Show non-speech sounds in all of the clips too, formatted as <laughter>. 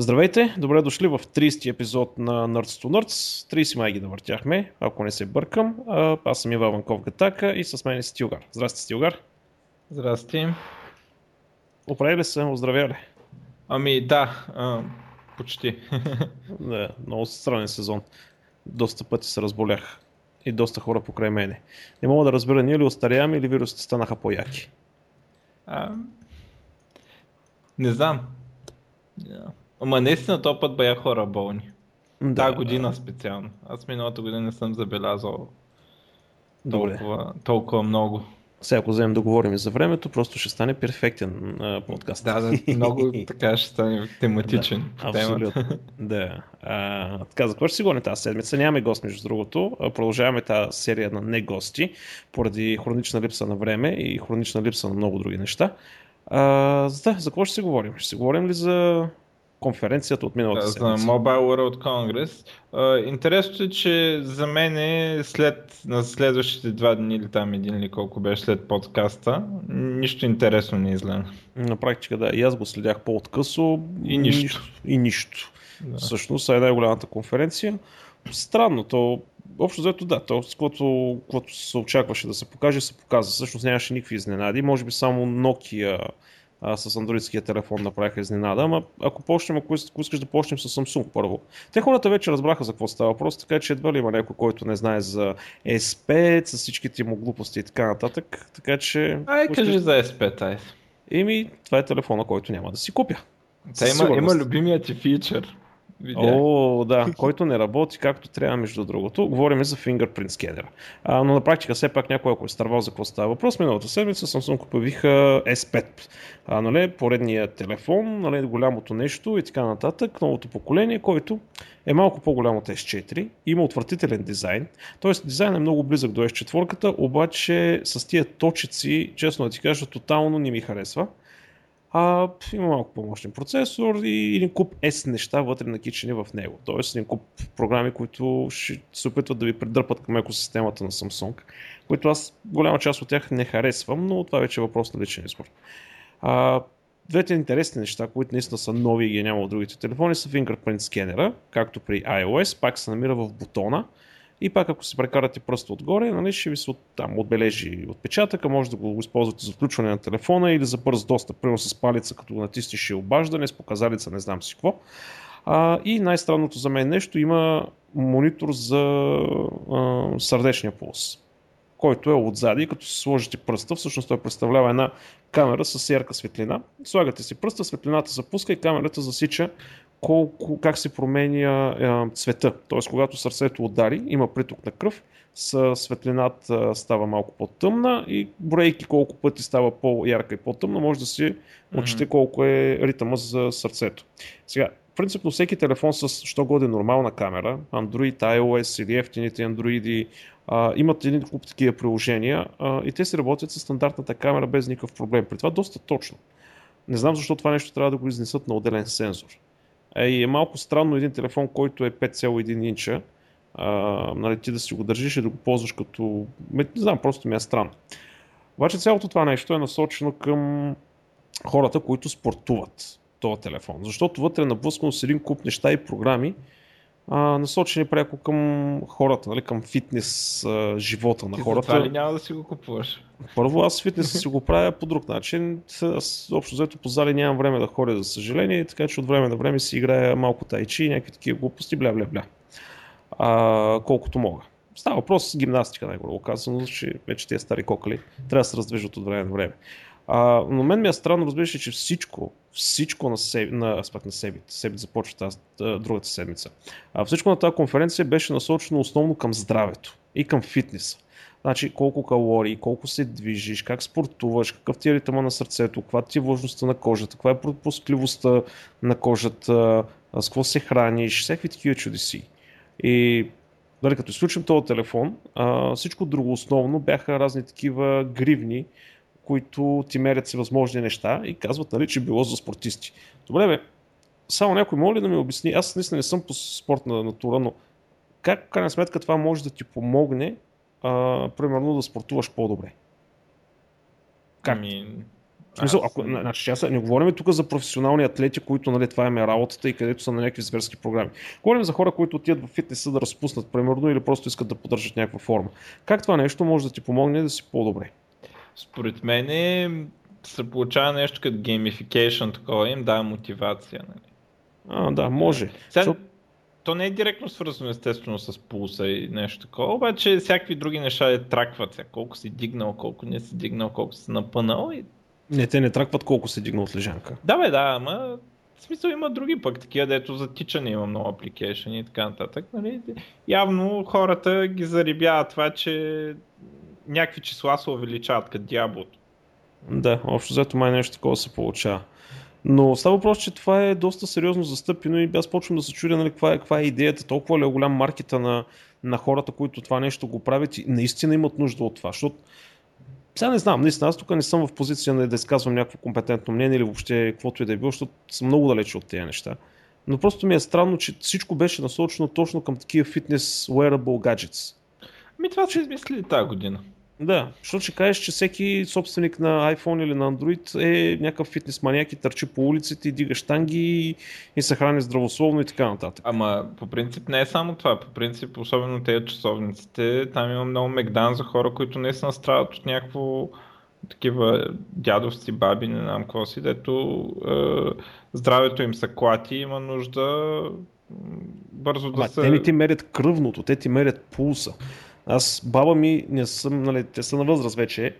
Здравейте, добре дошли в 30-ти епизод на Nerds to Nerds. 30 май ги навъртяхме, ако не се бъркам. Аз съм Ива Ванков Гатака и с мен е Стилгар. Здрасти, Стилгар. Здрасти. Оправили се, оздравяли. Ами да, а, почти. <laughs> да, много странен сезон. Доста пъти се разболях и доста хора покрай мене. Не мога да разбера ние ли остаряваме или вирусите станаха по-яки. А, не знам. Yeah. Ама наистина този път бая хора болни. Да, Та година специално. Аз миналата година не съм забелязал толкова, толкова много. Сега ако вземем да говорим за времето, просто ще стане перфектен а, подкаст. Да, да, много <laughs> така ще стане тематичен. Да, абсолютно. да. А, така, за какво ще си говорим тази седмица? Нямаме гост, между другото. Продължаваме тази серия на не гости, поради хронична липса на време и хронична липса на много други неща. А, да, за какво ще си говорим? Ще си говорим ли за конференцията от миналата да, седмица. За Mobile World Congress. Интересното е, че за мен е след, на следващите два дни или там един или колко беше след подкаста, нищо интересно не излезе. На практика да, и аз го следях по-откъсо. И нищо. И нищо. Да. Всъщност е най-голямата конференция. Странно, то общо взето да, то, което, което се очакваше да се покаже, се показа. Всъщност нямаше никакви изненади. Може би само Nokia а, с андроидския телефон направиха изненада, ама ако почнем, ако, ако искаш да почнем с Samsung първо. Те хората вече разбраха за какво става въпрос, така че едва ли има някой, който не знае за S5, с всичките му глупости и така нататък. Така че... Ай, кажи за S5, тай. Еми, това е телефона, който няма да си купя. Та има, има любимия ти фичър. Видях. О, да, който не работи както трябва, между другото. Говорим за fingerprint скенера. А, но на практика все пак някой, ако е стървал за какво става въпрос, миналата седмица Samsung появиха S5. А, нали, поредният телефон, нали, голямото нещо и така нататък, новото поколение, който е малко по-голям от S4, има отвратителен дизайн, т.е. дизайн е много близък до S4, обаче с тия точици, честно да ти кажа, тотално не ми харесва. А, има малко по-мощен процесор и един куп S неща вътре накичени в него. Тоест един куп програми, които ще се опитват да ви придърпат към екосистемата на Samsung, които аз голяма част от тях не харесвам, но това вече е въпрос на личен избор. А, двете интересни неща, които наистина са нови и ги няма от другите телефони, са fingerprint скенера, както при iOS, пак се намира в бутона и пак ако се прекарате пръста отгоре, нали, ще ви се от, там отбележи отпечатъка, може да го използвате за включване на телефона или за бърз достъп, примерно с палица, като натиснеш и обаждане, с показалица, не знам си какво. А, и най-странното за мен нещо, има монитор за а, сърдечния пулс, който е отзади, като се сложите пръста, всъщност той представлява една камера с ярка светлина. Слагате си пръста, светлината запуска и камерата засича колко, как се променя е, цвета. Тоест, когато сърцето удари, има приток на кръв, светлината става малко по-тъмна и брейки колко пъти става по-ярка и по-тъмна, може да си отчете mm-hmm. колко е ритъма за сърцето. Сега, принципно всеки телефон с що годе нормална камера, Android, iOS или ефтините Android, а, имат един куп такива приложения а, и те си работят с стандартната камера без никакъв проблем. При това доста точно. Не знам защо това нещо трябва да го изнесат на отделен сензор. Е, и е малко странно един телефон, който е 5,1 инча, а, нали, ти да си го държиш и да го ползваш като... Не знам, просто ми е странно. Обаче цялото това нещо е насочено към хората, които спортуват този телефон. Защото вътре е наблъскано с един куп неща и програми, а, насочени пряко към хората, нали, към фитнес а, живота на Ти хората. Това ли няма да си го купуваш? Първо аз фитнеса си го правя по друг начин. Аз общо взето по зали нямам време да ходя, за съжаление, така че от време на време си играя малко тайчи и някакви такива глупости, бля, бля, бля. А, колкото мога. Става въпрос с гимнастика, най-горе казано, че вече тези стари кокали трябва да се раздвижват от време на време. А, но мен ми е странно, разбираш, че всичко, всичко на себе, на, аспект на себе, себе започва тази, другата седмица. А, всичко на тази конференция беше насочено основно към здравето и към фитнеса. Значи колко калории, колко се движиш, как спортуваш, какъв ти е ритъма на сърцето, каква ти е влажността на кожата, каква е пропускливостта на кожата, с какво се храниш, всякакви такива чудеси. И дали, като изключим този телефон, а, всичко друго основно бяха разни такива гривни, които ти мерят всевъзможни неща и казват, нали, че било за спортисти. Добре, бе, само някой може ли да ми обясни, аз наистина не съм по спортна натура, но как в крайна сметка това може да ти помогне, а, примерно, да спортуваш по-добре? Как? Ами, В смисъл, ако, значи, сега не говорим тук за професионални атлети, които нали, това им е работата и където са на някакви зверски програми. Говорим за хора, които отиват в фитнеса да разпуснат, примерно, или просто искат да поддържат някаква форма. Как това нещо може да ти помогне да си по-добре? Според мен е, се получава нещо като gamification, такова им дава мотивация. Нали? А, да, може. Сега, so... То не е директно свързано естествено с пулса и нещо такова, обаче всякакви други неща е тракват. Колко си дигнал, колко не си дигнал, колко си напънал и не, те не тракват колко се дигна от лежанка. Да, бе, да, ама в смисъл има други пък, такива, дето за тичане има много апликейшени и така нататък. Нали? Явно хората ги зарибяват това, че някакви числа се увеличават като дяволото. Да, общо взето май нещо такова се получава. Но става въпрос, че това е доста сериозно застъпено и аз почвам да се чудя нали, каква, е, каква е идеята, толкова ли е голям маркета на, на хората, които това нещо го правят и наистина имат нужда от това, защото сега не знам, наистина, аз тук не съм в позиция да изказвам някакво компетентно мнение или въобще каквото и да е било, защото съм много далече от тези неща. Но просто ми е странно, че всичко беше насочено точно към такива фитнес wearable gadgets. Ми това се измислили тази година. Да, защото ще кажеш, че всеки собственик на iPhone или на Android е някакъв фитнес маняк и търчи по улиците и дига штанги и се храни здравословно и така нататък. Ама по принцип не е само това. По принцип, особено тези часовниците, там има много мегдан за хора, които не са страдат от някакво такива дядовци, баби, не знам какво си, дето е, здравето им се клати, има нужда бързо да Ама се... те не ти мерят кръвното, те ти мерят пулса. Аз, баба ми, не съм, нали, те са на възраст вече,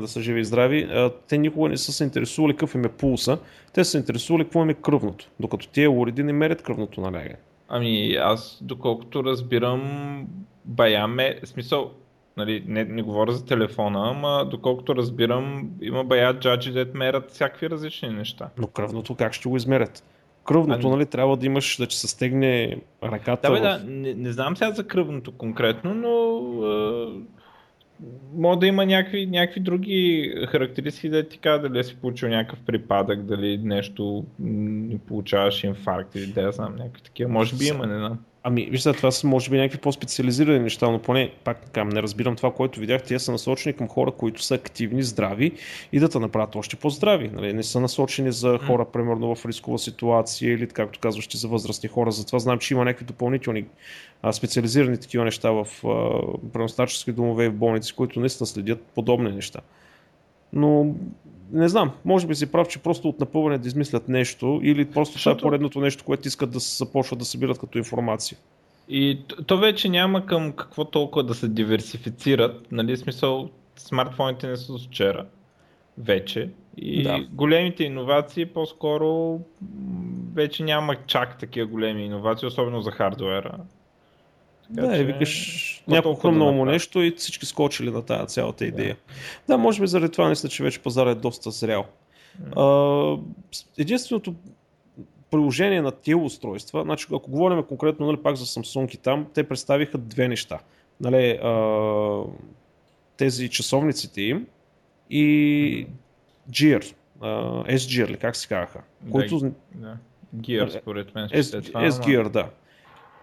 да са живи и здрави, те никога не са се интересували какъв им е пулса, те са се интересували какво им е кръвното, докато тия уреди не мерят кръвното налягане. Ами аз, доколкото разбирам, бая ме, смисъл, нали, не, не говоря за телефона, ама доколкото разбирам, има бая джаджи, дет мерят всякакви различни неща. Но кръвното как ще го измерят? Кръвното, а, нали, трябва да имаш да че се стегне ръката. Да, бе, в... да, не, не знам сега за кръвното конкретно, но е, може да има някакви, някакви други характеристики да ти кажа дали си получил някакъв припадък, дали нещо не получаваш инфаркт или да я знам, някакви такива. Може би има, не знам. Ами, вижте, това са може би някакви по-специализирани неща, но поне, пак така, не разбирам това, което видях. Те са насочени към хора, които са активни, здрави и да те направят още по-здрави. Нали? Не са насочени за хора, примерно в рискова ситуация или, както казваш, за възрастни хора. Затова знам, че има някакви допълнителни а, специализирани такива неща в преностачески домове и в болници, които наистина следят подобни неща. Но не знам, може би си прав, че просто от напъване да измислят нещо или просто Защото... това е поредното нещо, което искат да се започват да събират като информация. И то вече няма към какво толкова да се диверсифицират, нали, смисъл смартфоните не са с вчера вече и да. големите иновации по-скоро вече няма чак такива големи иновации, особено за хардуера. Така, да, че... викаш няколко много да нещо и всички скочили на тази цялата идея. Да, да може би заради това мисля, че вече пазара е доста зрял. Mm. единственото приложение на тези устройства, значи ако говорим конкретно нали, пак за Samsung и там, те представиха две неща. Нали, а, тези часовниците им и Gear, а, S-Gear, как се казаха. Да, които... да. Gear, според мен. S-Gear, да.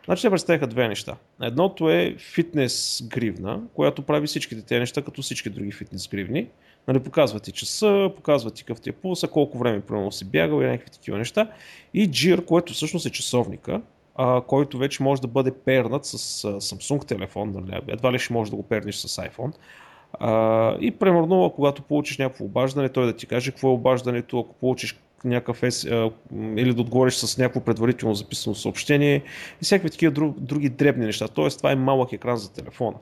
Значи те представиха две неща. Едното е фитнес гривна, която прави всичките тези неща, като всички други фитнес гривни. Нали, показва ти часа, показва ти какъв ти е пулса, колко време примерно си бягал и някакви такива неща. И Gear, което всъщност е часовника, а, който вече може да бъде пернат с а, Samsung телефон, нали, едва ли ще може да го перниш с iPhone. А, и примерно, когато получиш някакво обаждане, той да ти каже какво е обаждането, ако получиш някакъв ес, а, или да отговориш с някакво предварително записано съобщение и всякакви такива друг, други дребни неща. Тоест, това е малък екран за телефона.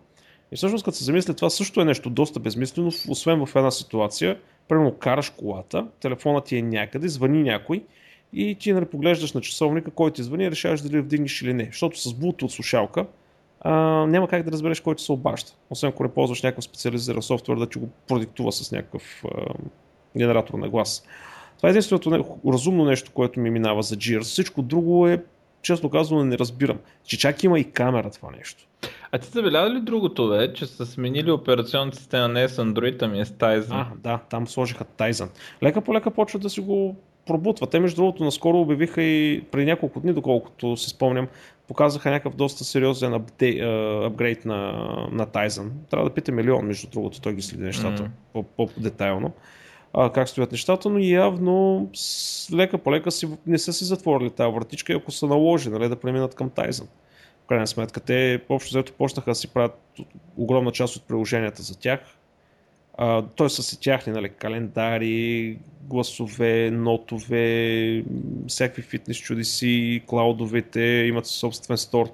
И всъщност, като се замисли, това също е нещо доста безмислено, освен в една ситуация. Примерно караш колата, телефонът ти е някъде, звъни някой и ти нали, поглеждаш на часовника, който ти звъни и решаваш дали вдигнеш или не. Защото с Bluetooth слушалка а, няма как да разбереш който се обажда. Освен ако не ползваш някакъв специализиран софтуер да ти го продиктува с някакъв а, генератор на глас. Това е единственото разумно нещо, което ми минава за Gears. Всичко друго е, честно казано, не разбирам. Че чак има и камера това нещо. А ти забеляза ли другото, е, че са сменили операционната система не с Android, ами е с Tizen? А, да, там сложиха Tizen. Лека по лека почват да си го пробутват. Те, между другото, наскоро обявиха и преди няколко дни, доколкото си спомням, показаха някакъв доста сериозен апдейт, апгрейд на, на Tizen. Трябва да питаме Леон, между другото, той ги следи нещата mm. по-детайлно. А, как стоят нещата, но явно с, лека по лека си, не са си затворили тази вратичка ако са наложи нали, да преминат към Тайзън. В крайна сметка те общо взето почнаха да си правят огромна част от приложенията за тях. Той са си тяхни нали, календари, гласове, нотове, всякакви фитнес чудеси, клаудовете, имат собствен стор.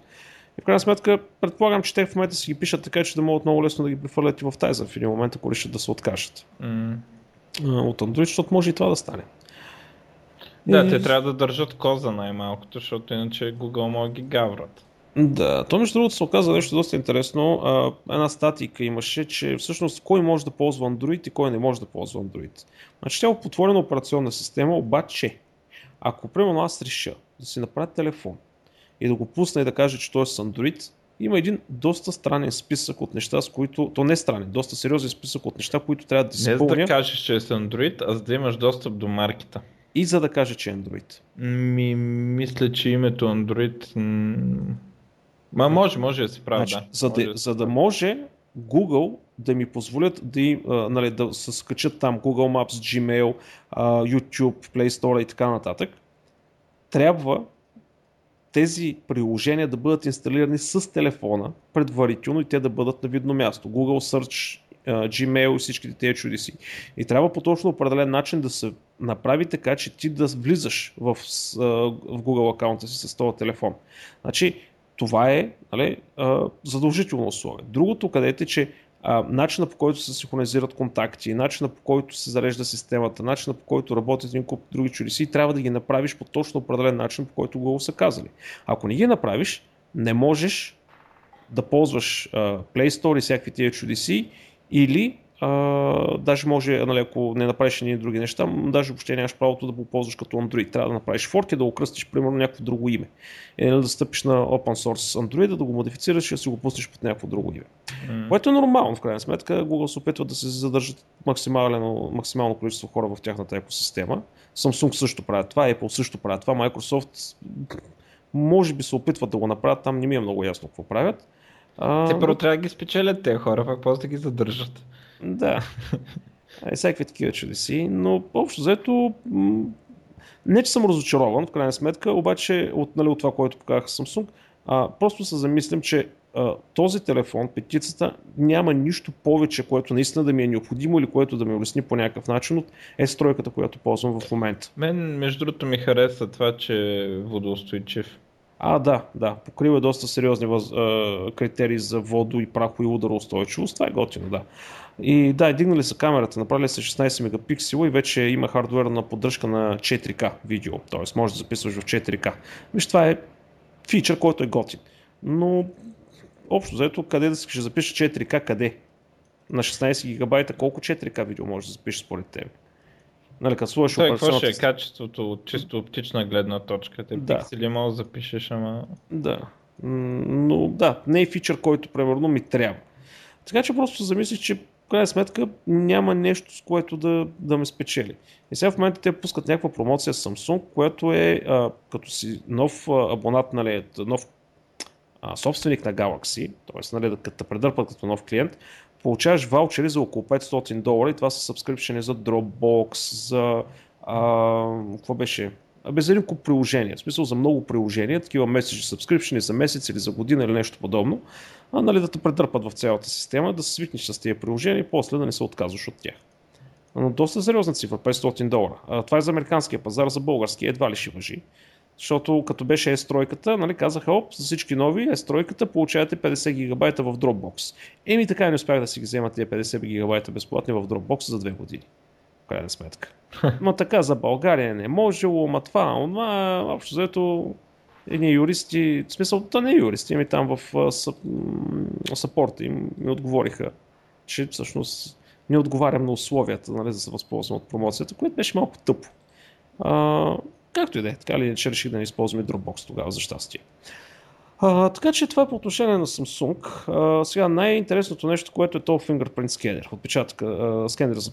И в крайна сметка, предполагам, че те в момента си ги пишат така, че да могат много лесно да ги прехвърлят и в тази в един момент, ако решат да се откажат. Mm. От Android, защото може и това да стане. Да, и... те трябва да държат коза най-малкото, защото иначе Google може ги гаврат. Да, то между другото се оказа нещо доста интересно. А, една статика имаше, че всъщност кой може да ползва Android и кой не може да ползва Android. Значи тя е потворена операционна система, обаче ако примерно аз реша да си направя телефон и да го пусна и да кажа, че той е с Android, има един доста странен списък от неща, с които, то не е странен, доста сериозен списък от неща, които трябва да си Не за да кажеш, че е с Android, а за да имаш достъп до маркета. И за да кажа, че е Android. Ми, мисля, че името Android... Ма може, може да се прави, значи, да. За да, да, за да може Google да ми позволят да, им, а, нали, да се скачат там Google Maps, Gmail, а, YouTube, Play Store и така нататък, трябва тези приложения да бъдат инсталирани с телефона предварително и те да бъдат на видно място. Google Search, Gmail и всичките тези чудеси. И трябва по точно определен начин да се направи така, че ти да влизаш в, в Google акаунта си с този телефон. Значи, това е нали, задължително условие. Другото, където е, че начина по който се синхронизират контакти, начина по който се зарежда системата, начина по който работят един куп други чудеси, трябва да ги направиш по точно определен начин, по който го са казали. Ако не ги направиш, не можеш да ползваш Play Store и всякакви тия чудеси или а, даже може, нали, ако не направиш едни други неща, даже въобще нямаш правото да го ползваш като Android. Трябва да направиш форк и да го кръстиш, примерно, някакво друго име. Е, нали, да стъпиш на open source Android, да го модифицираш и да си го пуснеш под някакво друго име. Mm. Което е нормално, в крайна сметка. Google се опитва да се задържат максимално, максимално количество хора в тяхната екосистема. Samsung също правят това, Apple също правят това, Microsoft може би се опитват да го направят, там не ми е много ясно какво правят. Те първо трябва да ги спечелят тези хора, пак после да ги задържат. Да. И всякакви такива чудеси, но общо взето не, че съм разочарован, в крайна сметка, обаче от, нали, от това, което показах Samsung, а, просто се замислям, че а, този телефон, петицата, няма нищо повече, което наистина да ми е необходимо или което да ми улесни по някакъв начин от S-тройката, която ползвам в момента. Мен, между другото, ми хареса това, че е водоустойчив. А, да, да. Покрива доста сериозни въз, а, критерии за водо и прахо и удароустойчивост. Това е готино, да. И да, дигнали са камерата, направили са 16 мегапиксела и вече има хардуерна поддръжка на 4К видео, т.е. може да записваш в 4К. Виж, това е фичър, който е готин. Но общо заето, къде да ще запишеш 4К, къде? На 16 гигабайта колко 4К видео може да запишеш според теб? Нали, като сложиш Той, какво ще е качеството от чисто оптична гледна точка? Те да. пиксели може да запишеш, ама... Да. Но да, не е фичър, който примерно ми трябва. Така че просто замислих, че в крайна сметка няма нещо, с което да, да ме спечели. И сега в момента те пускат някаква промоция Samsung, която е а, като си нов абонат, нали, нов а, собственик на Galaxy, т.е. Нали, като те предърпат като нов клиент, получаваш ваучери за около 500 долара и това са сабскрипшени за Dropbox, за а, какво беше? Без един куп приложения, в смисъл за много приложения, такива месечни сабскрипшени за месец или за година или нещо подобно, а, нали, да те предърпат в цялата система, да се свикнеш с тези приложения и после да не се отказваш от тях. Но доста сериозна цифра, 500 долара. А, това е за американския пазар, за български едва ли ще въжи. Защото като беше S3, нали, казаха, оп, за всички нови S3 получавате 50 гигабайта в Dropbox. Еми така не успях да си ги вземат тези 50 гигабайта безплатни в Dropbox за две години. В крайна сметка. Ма така за България не можело, ма това, онова, общо заето едни юристи, в смисъл, то не е юристи, ами там в сапорта им ми отговориха, че всъщност не отговарям на условията, нали, за да се възползвам от промоцията, което беше малко тъпо. А, както и да е, така ли че реших да не използваме Dropbox тогава, за щастие. А, така че това е по отношение на Samsung. А, сега най-интересното нещо, което е то Fingerprint скенер, отпечатък, скенер за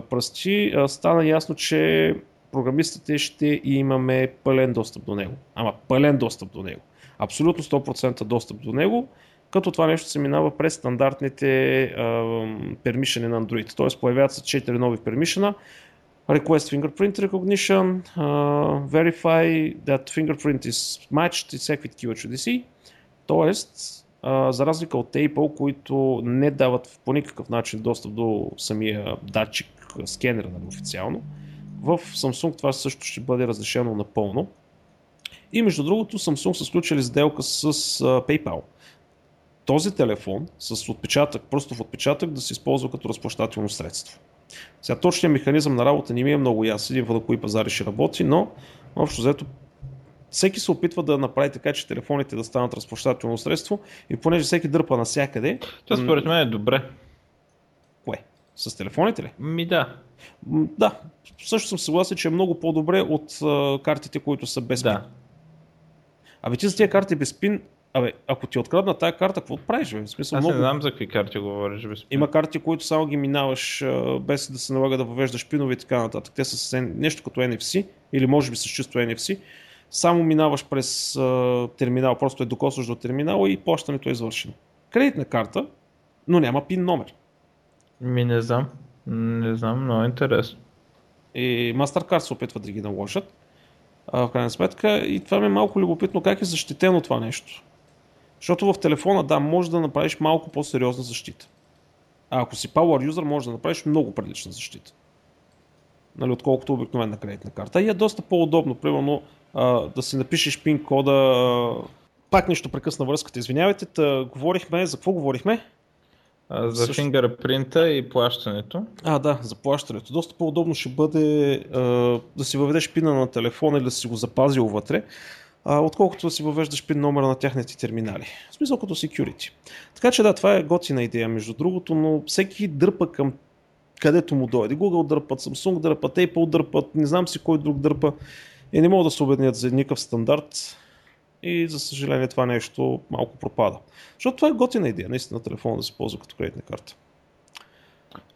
пръсти, а, стана ясно, че програмистите ще имаме пълен достъп до него. Ама пълен достъп до него. Абсолютно 100% достъп до него, като това нещо се минава през стандартните пермишени на Android. Т.е. появяват се 4 нови пермишена, request fingerprint recognition, uh, verify that fingerprint is matched и всякакви такива чудеси. Тоест, за разлика от Apple, които не дават по никакъв начин достъп до самия датчик, скенер нали, официално, в Samsung това също ще бъде разрешено напълно. И между другото Samsung са сключили сделка с PayPal. Този телефон с отпечатък, просто в отпечатък да се използва като разплащателно средство. Сега точният механизъм на работа не ми е много ясен, на кои пазари ще работи, но общо взето всеки се опитва да направи така, че телефоните да станат разплащателно средство и понеже всеки дърпа навсякъде. Това според мен е добре. Кое? С телефоните ли? Ми да. Да, също съм съгласен, че е много по-добре от uh, картите, които са без да. пин. Абе ти за тези карти без пин Абе, ако ти открадна тази карта, какво правиш? В смисъл, Аз много... не знам за какви карти говориш. Без Има карти, които само ги минаваш без да се налага да въвеждаш пинове и така нататък. Те са с нещо като NFC или може би с чисто NFC. Само минаваш през а, терминал, просто е докосваш до терминала и плащането е извършено. Кредитна карта, но няма пин номер. Ми не знам. Не знам, много е интересно. И MasterCard се опитват да ги наложат. А, в крайна сметка и това ми е малко любопитно как е защитено това нещо. Защото в телефона, да, може да направиш малко по-сериозна защита. А ако си Power User, може да направиш много прилична защита. Нали, отколкото обикновена кредитна карта. И е доста по-удобно, примерно, а, да си напишеш пин кода. А... Пак нещо прекъсна връзката, извинявайте. Та, говорихме, за какво говорихме? А, за Също... фингърпринта и плащането. А, да, за плащането. Доста по-удобно ще бъде а, да си въведеш пина на телефона или да си го запазил вътре а, отколкото да си въвеждаш пин номера на тяхните терминали. В смисъл като security. Така че да, това е готина идея между другото, но всеки дърпа към където му дойде. Google дърпат, Samsung дърпат, Apple дърпат, не знам си кой друг дърпа и не могат да се обеднят за никакъв стандарт и за съжаление това нещо малко пропада. Защото това е готина идея, наистина телефона да се ползва като кредитна карта.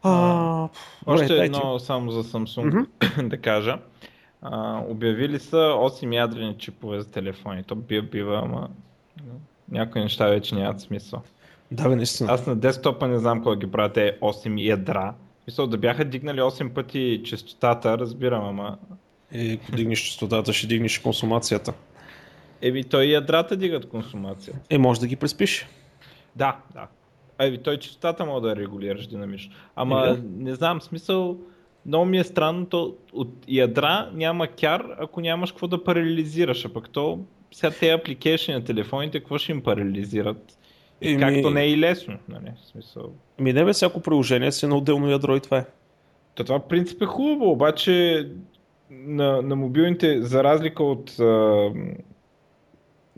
А, Още едно само за Samsung mm-hmm. <coughs> да кажа. А, обявили са 8 ядрени чипове за телефони. То бива, бива, ама някои неща вече нямат смисъл. Да, бе, наистина. Аз на десктопа не знам кой ги правят те 8 ядра. Мисля, да бяха дигнали 8 пъти частотата, разбирам, ама... Е, ако дигнеш частотата, ще дигнеш консумацията. Еби, той ядрата дигат консумация. Е, може да ги преспиш. Да, да. Еби, той частотата може да регулираш динамично. Ама, е, да. не знам, смисъл, много ми е странно, то от ядра няма кяр, ако нямаш какво да парализираш, а пък то сега тези апликейшни на телефоните, какво ще им парализират? И ми... Както не е и лесно. Нали? В смисъл... Ми не бе, всяко приложение си е на отделно ядро и това е. То това в принцип е хубаво, обаче на, на мобилните, за разлика от, а,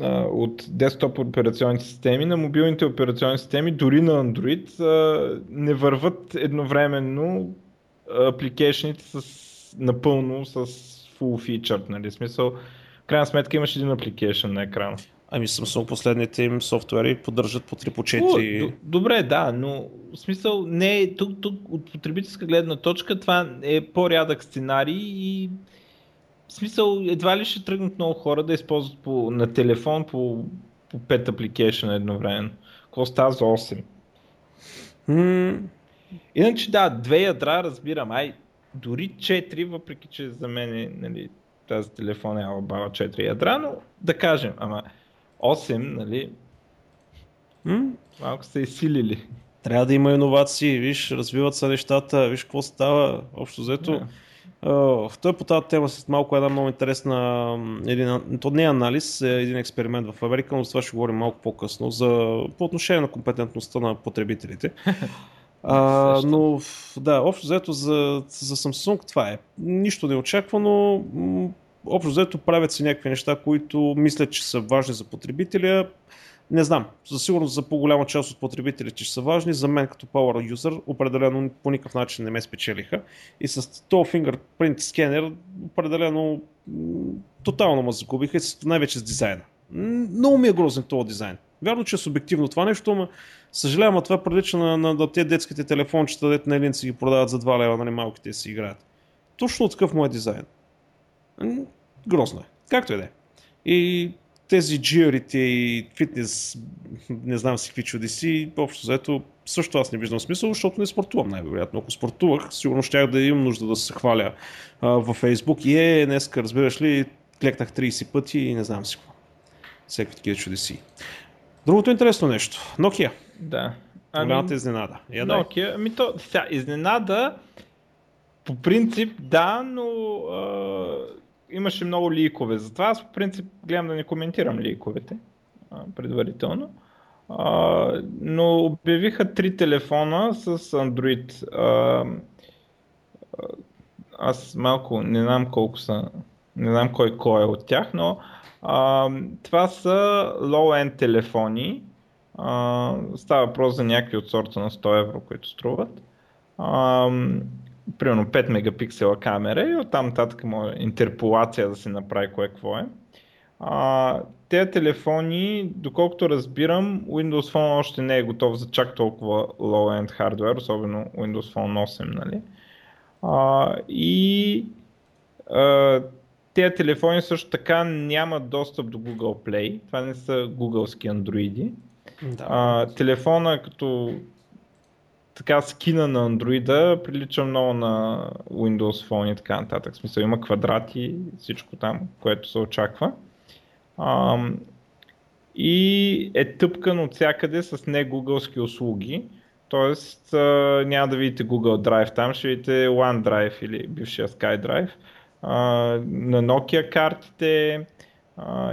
а, от десктоп операционните системи, на мобилните операционни системи, дори на Android, а, не върват едновременно апликейшните с напълно с full feature, нали? Смисъл, в крайна сметка имаш един апликейшн на екрана. Ами Samsung последните им софтуери поддържат по 3 по 4. О, добре, да, но в смисъл не е, тук, тук от потребителска гледна точка това е по-рядък сценарий и в смисъл едва ли ще тръгнат много хора да използват по, на телефон по, по 5 апликейшна едновременно. Какво става за 8? Mm, Иначе да, две ядра разбирам. Ай, дори 4, въпреки че за мен е, нали, тази телефон е Alabama 4 ядра, но да кажем, ама 8, нали, м? малко са изсилили. Трябва да има иновации, виж, развиват се нещата, виж какво става, общо взето. Yeah. Uh, той по тази тема с малко една много интересна, един, то не е анализ, е един експеримент в Америка, но за това ще говорим малко по-късно, за, по отношение на компетентността на потребителите. <laughs> А, но да, общо взето за, за Samsung това е. Нищо не очаквано. Общо взето правят се някакви неща, които мислят, че са важни за потребителя. Не знам, за сигурност за по-голяма част от потребителите ще са важни. За мен като Power User определено по никакъв начин не ме спечелиха. И с този fingerprint скенер определено тотално ме загубиха, най-вече с дизайна. Много ми е грозен този дизайн. Вярно, че е субективно това нещо, но съжалявам, а това прилича на, на, на тези детските телефончета, дете на един си ги продават за 2 лева, нали малките си играят. Точно такъв му е дизайн. Грозно е. Както и да е. И тези джиарите и фитнес, не знам си какви чудеси, общо заето също аз не виждам смисъл, защото не спортувам най-вероятно. Ако спортувах, сигурно щях да имам нужда да се хваля а, във Фейсбук и е, днеска, разбираш ли, клекнах 30 пъти и не знам си какво. Всеки такива чудеси. Другото интересно нещо. Nokia. Да. Ами, Голямата изненада. Я Nokia, ами то, сега, изненада, по принцип, да, но а, имаше много ликове. Затова аз по принцип гледам да не коментирам ликовете а, предварително. А, но обявиха три телефона с Android. А, аз малко не знам колко са, не знам кой кой е от тях, но а, това са low-end телефони. А, става въпрос за някакви от сорта на 100 евро, които струват. А, примерно 5 мегапиксела камера и оттам нататък може интерполация да се направи кое какво е. А, тези телефони, доколкото разбирам, Windows Phone още не е готов за чак толкова low-end хардвер, особено Windows Phone 8, нали? А, и а, тези телефони също така нямат достъп до Google Play. Това не са гугълски андроиди. Да. А, телефона като така скина на андроида прилича много на Windows Phone и така нататък. В смисъл има квадрати, всичко там, което се очаква. А, и е тъпкан от всякъде с не гугълски услуги. Тоест няма да видите Google Drive там, ще видите OneDrive или бившия SkyDrive. А, на Nokia картите,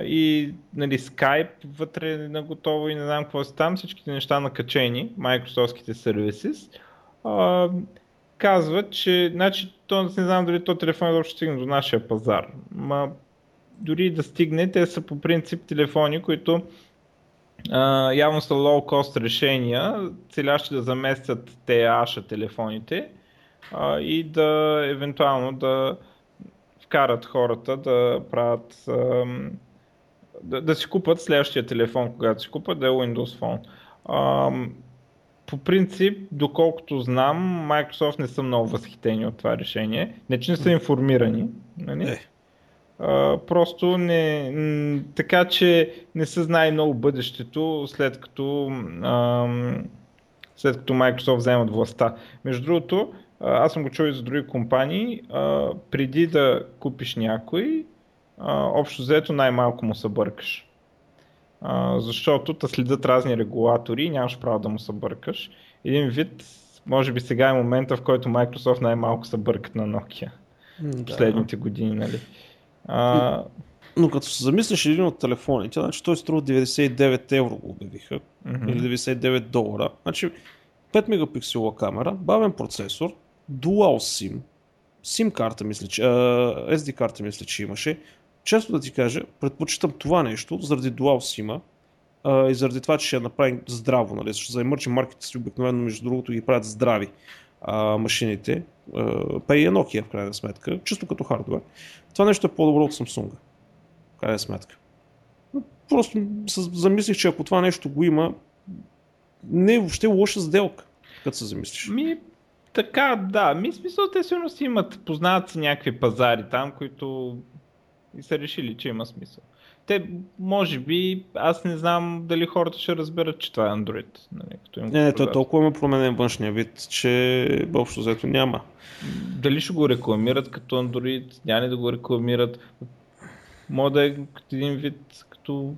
и нали, Skype вътре на готово и не знам какво са там, всичките неща накачени, Microsoftските сервиси, казват, че значи, то, не знам дали то телефон е ще стигне до нашия пазар. Ма, дори да стигне, те са по принцип телефони, които uh, явно са low-cost решения, целящи да заместят те аша телефоните uh, и да евентуално да карат хората да правят да, да си купат следващия телефон, когато си купат, да е Windows Phone. по принцип, доколкото знам, Microsoft не са много възхитени от това решение. Не, че не са информирани. Нали? Е. просто не. така че не се знае много бъдещето, след като, след като Microsoft вземат властта. Между другото, аз съм го чул и за други компании, а, преди да купиш някой, а, общо взето най-малко му се бъркаш. А, защото те следят разни регулатори и нямаш право да му се бъркаш. Един вид, може би сега е момента, в който Microsoft най-малко се бъркат на Nokia. Да. Последните години, нали? А... Но, като се замислиш един от телефоните, значи той струва 99 евро го обявиха, mm-hmm. или 99 долара. Значи 5 мегапиксела камера, бавен процесор, Dual SIM, SIM карта мисля, че, SD карта мисля, че имаше. Често да ти кажа, предпочитам това нещо заради Dual SIM и заради това, че ще я направим здраво, нали? защото за emerging маркетите си обикновено между другото ги правят здрави uh, машините, па и е Nokia в крайна сметка, чисто като хардвер. Това нещо е по-добро от Samsung, в крайна сметка. Просто замислих, че ако това нещо го има, не е въобще лоша сделка, като се замислиш. Ми, така, да. Ми смисъл, те сигурно си имат, познават се някакви пазари там, които и са решили, че има смисъл. Те, може би, аз не знам дали хората ще разберат, че това е Android. Нали, като им не, не, той толкова има променен външния вид, че общо взето няма. Дали ще го рекламират като Android, няма ли да го рекламират. Може да е един вид като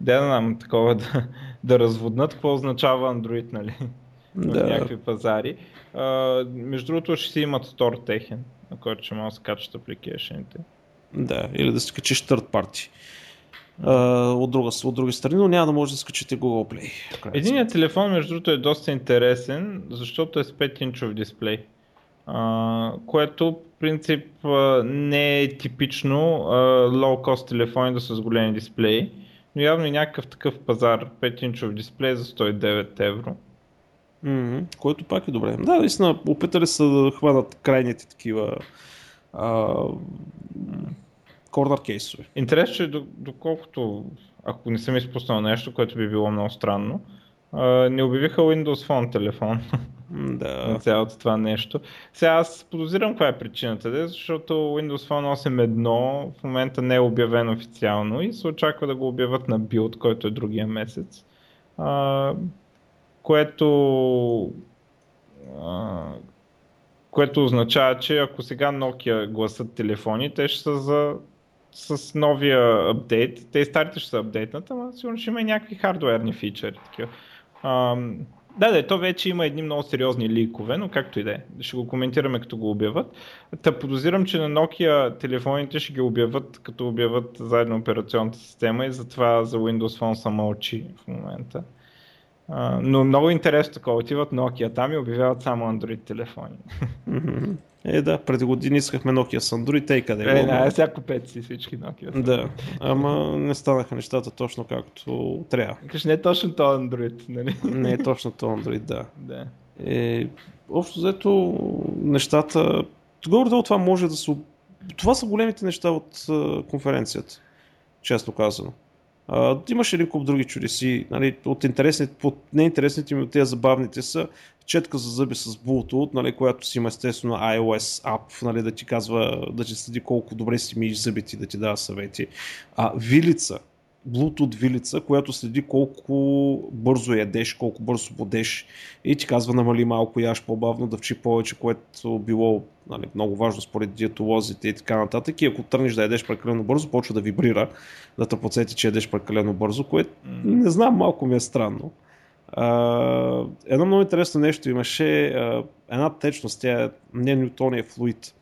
да, знам, такова да, да разводнат какво означава Android, нали? Да. някакви пазари. А, между другото ще си имат стор техен, на който ще могат да се качат апликейшените. Да, или да се качиш third party. Uh, от, друга, от други страни, но няма да може да скачите Google Play. Единият телефон, между другото, е доста интересен, защото е с 5-инчов дисплей. Uh, което, принцип, uh, не е типично low-cost телефони да са с големи дисплеи, но явно и някакъв такъв пазар, 5-инчов дисплей за 109 евро. Mm-hmm. Което пак е добре. Да, наистина, опитали са да хванат крайните такива корнер кейсове. Интересно, че доколкото, ако не съм изпуснал нещо, което би било много странно, не обявиха Windows Phone телефон. да. <laughs> на цялото това нещо. Сега аз подозирам каква е причината, защото Windows Phone 8.1 в момента не е обявен официално и се очаква да го обявят на билд, който е другия месец. А, което а, което означава, че ако сега Nokia гласат телефони, те ще са за с новия апдейт. Те и старите ще са апдейтнат, ама сигурно ще има и някакви хардуерни фичери. Такива. Да, да, то вече има едни много сериозни ликове, но както и да е. Ще го коментираме като го обяват. Та подозирам, че на Nokia телефоните ще ги обяват, като обяват заедно операционната система и затова за Windows Phone са мълчи в момента. Но много интересно такова. Отиват Nokia там и обявяват само Android телефони. Е, да, преди години искахме Nokia с Android, тъй къде е. Е, сега купете си всички Nokia. Да, ама не станаха нещата точно както трябва. Каш не е точно то Android, нали? Не е точно то Android, да. да. Е, общо взето нещата, горе това може да се... Това са големите неща от конференцията, често казано. Имаше един куп други чудеси. Нали, от интересните, от неинтересните ми от тези забавните са четка за зъби с Bluetooth, нали, която си има естествено iOS app, нали, да ти казва, да ти следи колко добре си миеш зъбите да ти дава съвети. А вилица, Bluetooth вилица, която следи колко бързо ядеш, колко бързо бодеш и ти казва намали малко яш по-бавно, да вчи повече, което било нали, много важно според диетолозите и така нататък. И ако тръгнеш да ядеш прекалено бързо, почва да вибрира, да те подсети, че ядеш прекалено бързо, което не знам, малко ми е странно. Uh, едно много интересно нещо имаше, uh, една течност, тя е не Ньютония флуид.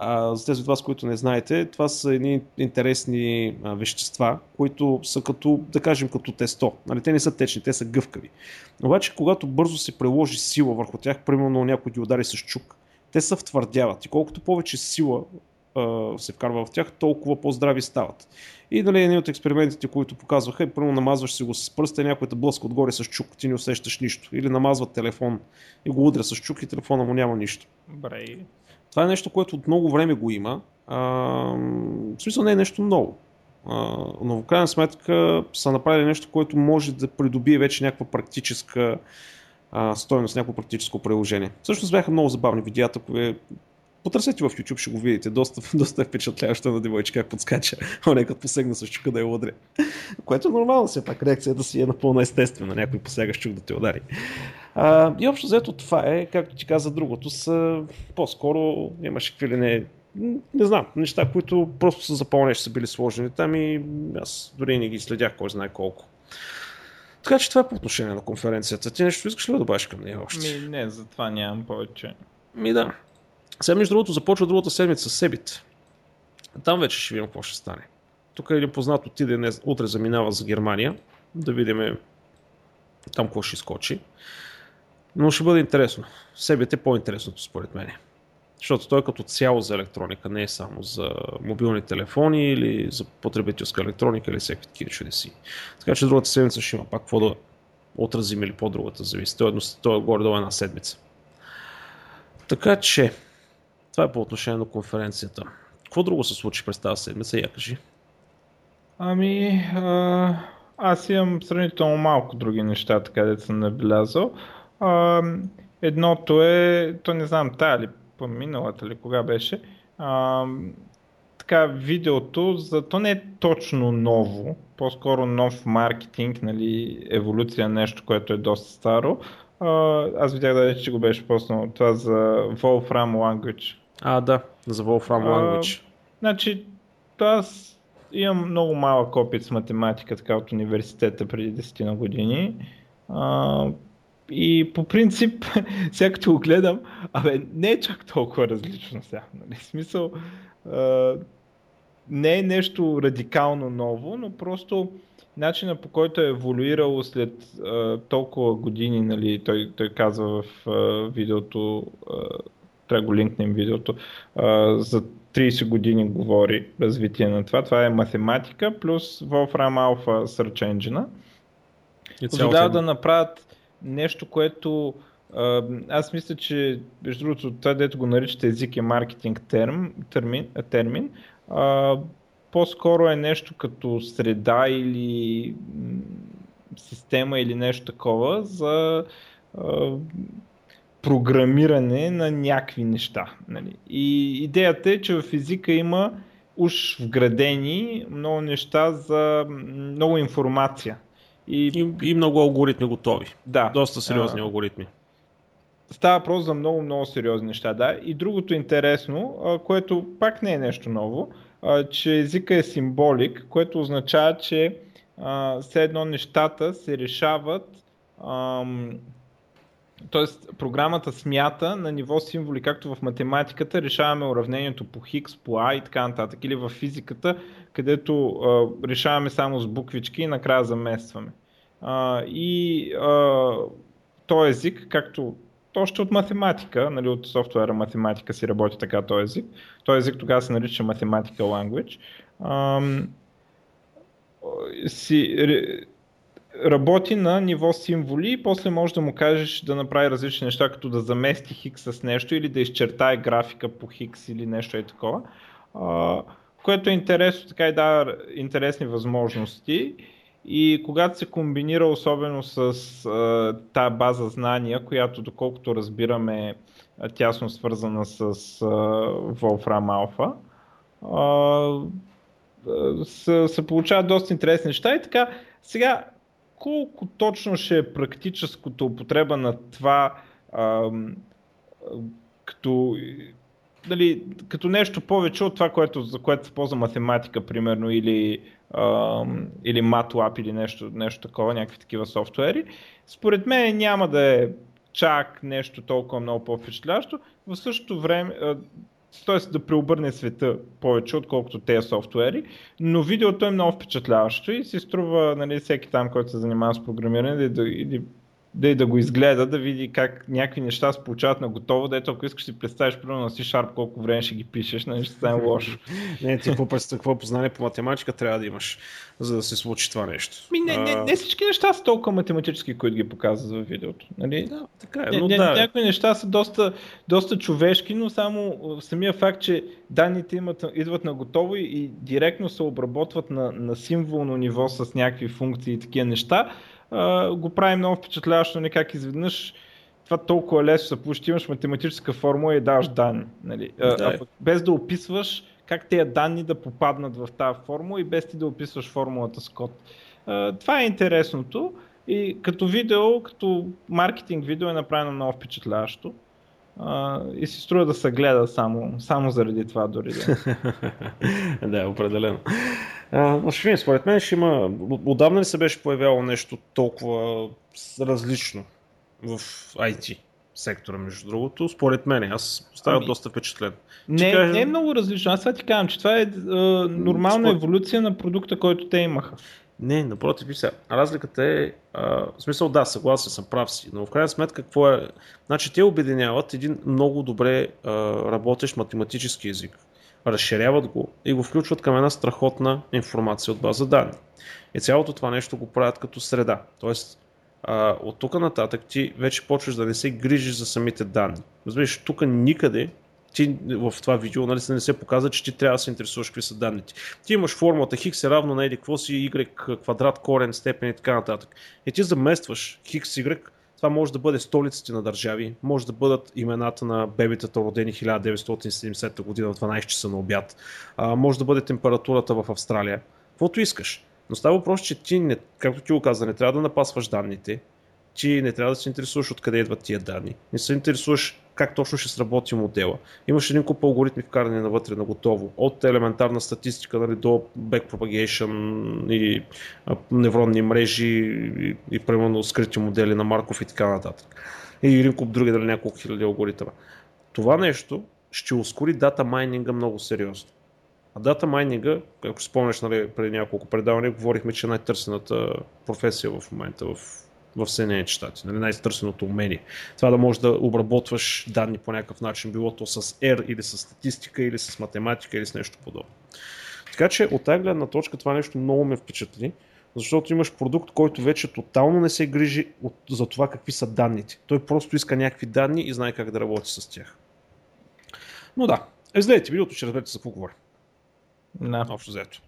Uh, за тези от вас, които не знаете, това са едни интересни uh, вещества, които са като, да кажем, като тесто. Нали, те не са течни, те са гъвкави. Обаче, когато бързо се приложи сила върху тях, примерно някой ги удари с чук, те се втвърдяват и колкото повече сила се вкарва в тях, толкова по-здрави стават. И нали, един от експериментите, които показваха, е първо намазваш си го с пръста и някой те блъска отгоре с чук, ти не усещаш нищо. Или намазват телефон и го удря с чук и телефона му няма нищо. Брей. Това е нещо, което от много време го има. А, в смисъл не е нещо ново. А, но в крайна сметка са направили нещо, което може да придобие вече някаква практическа а, стойност, някакво практическо приложение. Всъщност бяха много забавни видеята, Потърсете в YouTube, ще го видите. Доста, <laughs> доста е впечатляващо на девойче как подскача. <laughs> Оне като посегна с чука да я удари. Което е нормално, все пак реакцията си е напълно естествена. Някой посяга с чук да те удари. А, и общо взето това е, както ти каза, другото са по-скоро имаше какви ли не не знам, неща, които просто са запълнеш са били сложени там и аз дори не ги следях кой знае колко. Така че това е по отношение на конференцията. Ти нещо искаш ли да добавиш към нея още? Ми, не, за това нямам повече. Ми да. Сега, между другото, започва другата седмица с Себит. Там вече ще видим какво ще стане. Тук един познат отиде, утре заминава за Германия, да видим там какво ще скочи. Но ще бъде интересно. Себит е по-интересното според мен. Защото той като цяло за електроника, не е само за мобилни телефони или за потребителска електроника или всеки такива чудеси. Така че другата седмица ще има пак какво да отразим или по-другата зависи. Той е, той е горе-долу една седмица. Така че, това е по отношение на конференцията. Какво друго се случи през тази седмица? Я кажи. Ами, а, аз имам сравнително малко други неща, така да съм набелязал. А, едното е, то не знам, тая ли, по-миналата ли, кога беше, а, така, видеото, за то не е точно ново, по-скоро нов маркетинг, нали, еволюция, нещо, което е доста старо. А, аз видях да че го беше поснал това за Wolfram Language. А, да, за Wolfram Language. А, значи, аз имам много малък опит с математика така от университета преди 10 на години. А, и по принцип, <laughs> сега като го гледам, абе, не е чак толкова различно сега. Нали? В смисъл, а, не е нещо радикално ново, но просто начина по който е еволюирал след а, толкова години, нали, той, той казва в а, видеото, а, трябва да го линкнем видеото, а, за 30 години говори развитие на това. Това е математика плюс Wolfram Alpha Search Engine. Позволява да направят нещо, което аз мисля, че между другото това, дето го наричате език е маркетинг терм, термин, термин а, по-скоро е нещо като среда или система или нещо такова за а, програмиране на някакви неща. Нали. И идеята е, че в езика има уж вградени много неща за много информация. И, и, и много алгоритми готови. Да. Доста сериозни а, алгоритми. Става въпрос за много, много сериозни неща, да. И другото интересно, което пак не е нещо ново, че езика е символик, което означава, че все едно нещата се решават Тоест, програмата смята на ниво символи, както в математиката, решаваме уравнението по Хикс, по А и така нататък. Или в физиката, където а, решаваме само с буквички и накрая заместваме. А, и а, този език, както още от математика, нали, от софтуера математика си работи така този език. Този език тогава се нарича Mathematical Language. А, си, работи на ниво символи и после може да му кажеш да направи различни неща, като да замести хикс с нещо или да изчертае графика по хикс или нещо е такова. Което е интересно, така и дава интересни възможности. И когато се комбинира особено с а, тази база знания, която доколкото разбираме е тясно свързана с а, Wolfram Alpha, а, се, се получават доста интересни неща и така. Сега колко точно ще е практическото употреба на това а, като, дали, като нещо повече от това, което, за което се ползва математика, примерно, или, а, или MATLAB или нещо, нещо такова, някакви такива софтуери. Според мен няма да е чак нещо толкова много по-впечатлящо. В същото време, т.е. да преобърне света повече, отколкото тези софтуери, но видеото е много впечатляващо и си струва нали, всеки там, който се занимава с програмиране, да, да, да и да го изгледа, да види как някакви неща се получават на готово, да ето ако искаш си представиш примерно на C-Sharp колко време ще ги пишеш, нали ще стане лошо. <laughs> не, ти какво, какво познание по математика трябва да имаш, за да се случи това нещо. Ми, не, не, не всички неща са толкова математически, които ги показват в видеото. Нали? Да, така е. Но, да. Някои неща са доста, доста човешки, но само самия факт, че данните имат, идват на готово и, и директно се обработват на, на символно ниво с някакви функции и такива неща, а, го прави много впечатляващо, не нали, как изведнъж това толкова лесно се получи, имаш математическа формула и даваш данни. Нали? Да. А, без да описваш как тези данни да попаднат в тази формула и без ти да описваш формулата с код. А, това е интересното и като видео, като маркетинг видео е направено много впечатляващо. Uh, и си струва да се гледа само, само заради това дори да. <laughs> да, определено. Ще видим, според мен ще има... Отдавна ли се беше появяло нещо толкова различно в IT сектора, между другото? Според мен, аз оставам ами... доста впечатлен. Не, кажа... не е много различно. Аз това ти казвам, че това е uh, нормална Според... еволюция на продукта, който те имаха. Не, напротив, сега. Разликата е, а, в смисъл да, съгласен съм, прав си, но в крайна сметка какво е? Значи те обединяват един много добре а, работещ математически език, разширяват го и го включват към една страхотна информация от база данни. И цялото това нещо го правят като среда. Тоест, а, от тук нататък ти вече почваш да не се грижиш за самите данни. Разбираш, тук никъде ти в това видео нали, не се показва, че ти трябва да се интересуваш какви са данните. Ти имаш формулата хикс е равно на еди какво си, y квадрат, корен, степен и така нататък. И ти заместваш хикс, y, това може да бъде столиците на държави, може да бъдат имената на бебетата родени 1970 година в 12 часа на обяд, а, може да бъде температурата в Австралия, каквото искаш. Но става въпрос, че ти, не, както ти го каза, не трябва да напасваш данните, ти не трябва да се интересуваш откъде идват тия данни. Не се интересуваш как точно ще сработи модела. Имаш един куп алгоритми вкарани навътре на готово. От елементарна статистика нали, до backpropagation и невронни мрежи и, и примерно скрити модели на Марков и така нататък. И един куп други, дали няколко хиляди алгоритъма. Това нещо ще ускори дата майнинга много сериозно. А дата майнинга, ако спомняш нали, преди няколко предавания, говорихме, че е най-търсената професия в момента в в Съединените щати, нали, най-търсеното умение. Това да можеш да обработваш данни по някакъв начин, било то с R или с статистика или с математика или с нещо подобно. Така че от тази гледна точка това нещо много ме впечатли, защото имаш продукт, който вече тотално не се грижи от, за това какви са данните. Той просто иска някакви данни и знае как да работи с тях. Но да, изгледайте видеото, ще разберете за какво говоря. Да. Общо взето.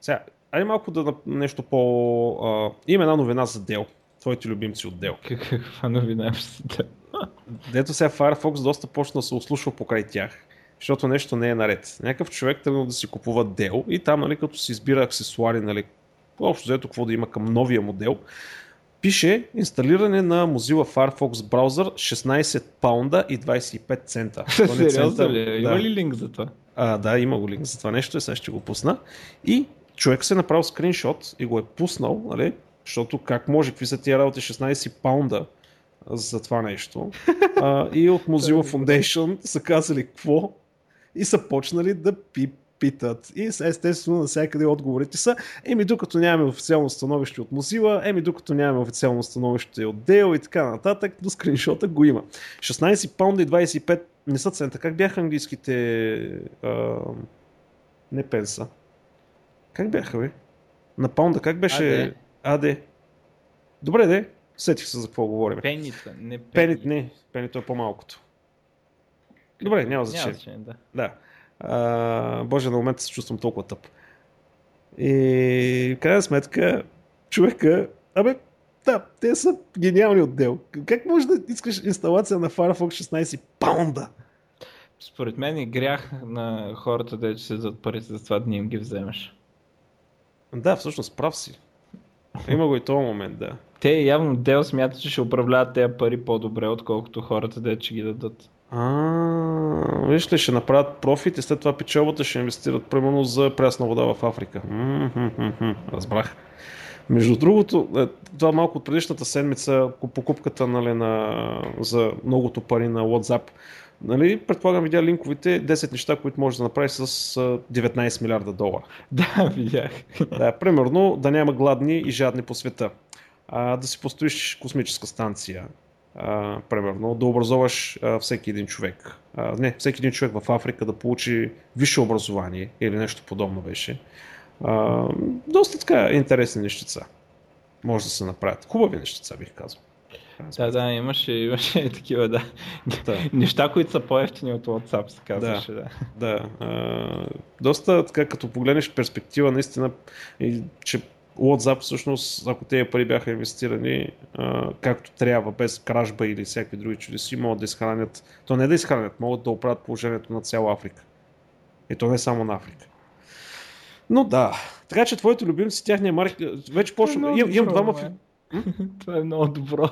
Сега, айде малко да нещо по... А, има една новина за Dell твоите любимци от Dell. <laughs> Каква новина е дето сега Firefox доста почна да се ослушва покрай тях, защото нещо не е наред. Някакъв човек тръгнал да си купува дел и там, нали, като си избира аксесуари, нали, общо взето какво да има към новия модел, пише инсталиране на Mozilla Firefox браузър 16 паунда и 25 <laughs> цента. Сериозно ли? Има ли линк за това? А, да, има го линк за това нещо и сега ще го пусна. И човек се е направил скриншот и го е пуснал, нали? Защото как може, какви са тия работи 16 паунда за това нещо. А, и от Mozilla <laughs> Foundation са казали какво и са почнали да пип питат. И естествено навсякъде отговорите са, еми докато нямаме официално становище от Mozilla, еми докато нямаме официално становище от Dell и така нататък, до скриншота го има. 16 паунда и 25 не са цента. Как бяха английските а, не пенса? Как бяха, бе? На паунда как беше? АД. АД. Добре, де. Сетих се за какво говорим. Пенита, не пенит. Пенит, не. Пенито е по-малкото. Добре, няма значение. Да. да. А, боже, на момента се чувствам толкова тъп. И в крайна сметка, човека, абе, да, те са гениални отдел. Как може да искаш инсталация на Firefox 16 паунда? Според мен е грях на хората, да се зад парите за това да им ги вземеш. Да, всъщност прав си. Има го и този момент, да. Те явно Дел смятат, че ще управляват тези пари по-добре, отколкото хората, да ще ги дадат. А, виж ли, ще направят профит и след това печалбата ще инвестират примерно за прясна вода в Африка. разбрах. Между другото, е, това малко от предишната седмица, покупката нали, на, за многото пари на WhatsApp, нали, предполагам видя линковите 10 неща, които можеш да направиш с 19 милиарда долара. <laughs> Да, видях. Да, примерно да няма гладни и жадни по света. А, да си построиш космическа станция, а, примерно, да образоваш а, всеки един човек. А, не, всеки един човек в Африка да получи висше образование или нещо подобно беше. А, доста така интересни нещица. Може да се направят. Хубави нещица, бих казал. Да, да, имаше, имаше такива, да. да. <laughs> Неща, които са по-ефтини от WhatsApp, се казваше, да. Да, да. А, доста така, като погледнеш перспектива, наистина, и, че WhatsApp всъщност, ако тези пари бяха инвестирани а, както трябва, без кражба или всякакви други чудеси, могат да изхранят, то не да изхранят, могат да оправят положението на цяла Африка. И то не само на Африка. Но да, така че твоите любимци, тяхния маркет, вече почва. Имам, имам двама, <laughs> Това е много добро.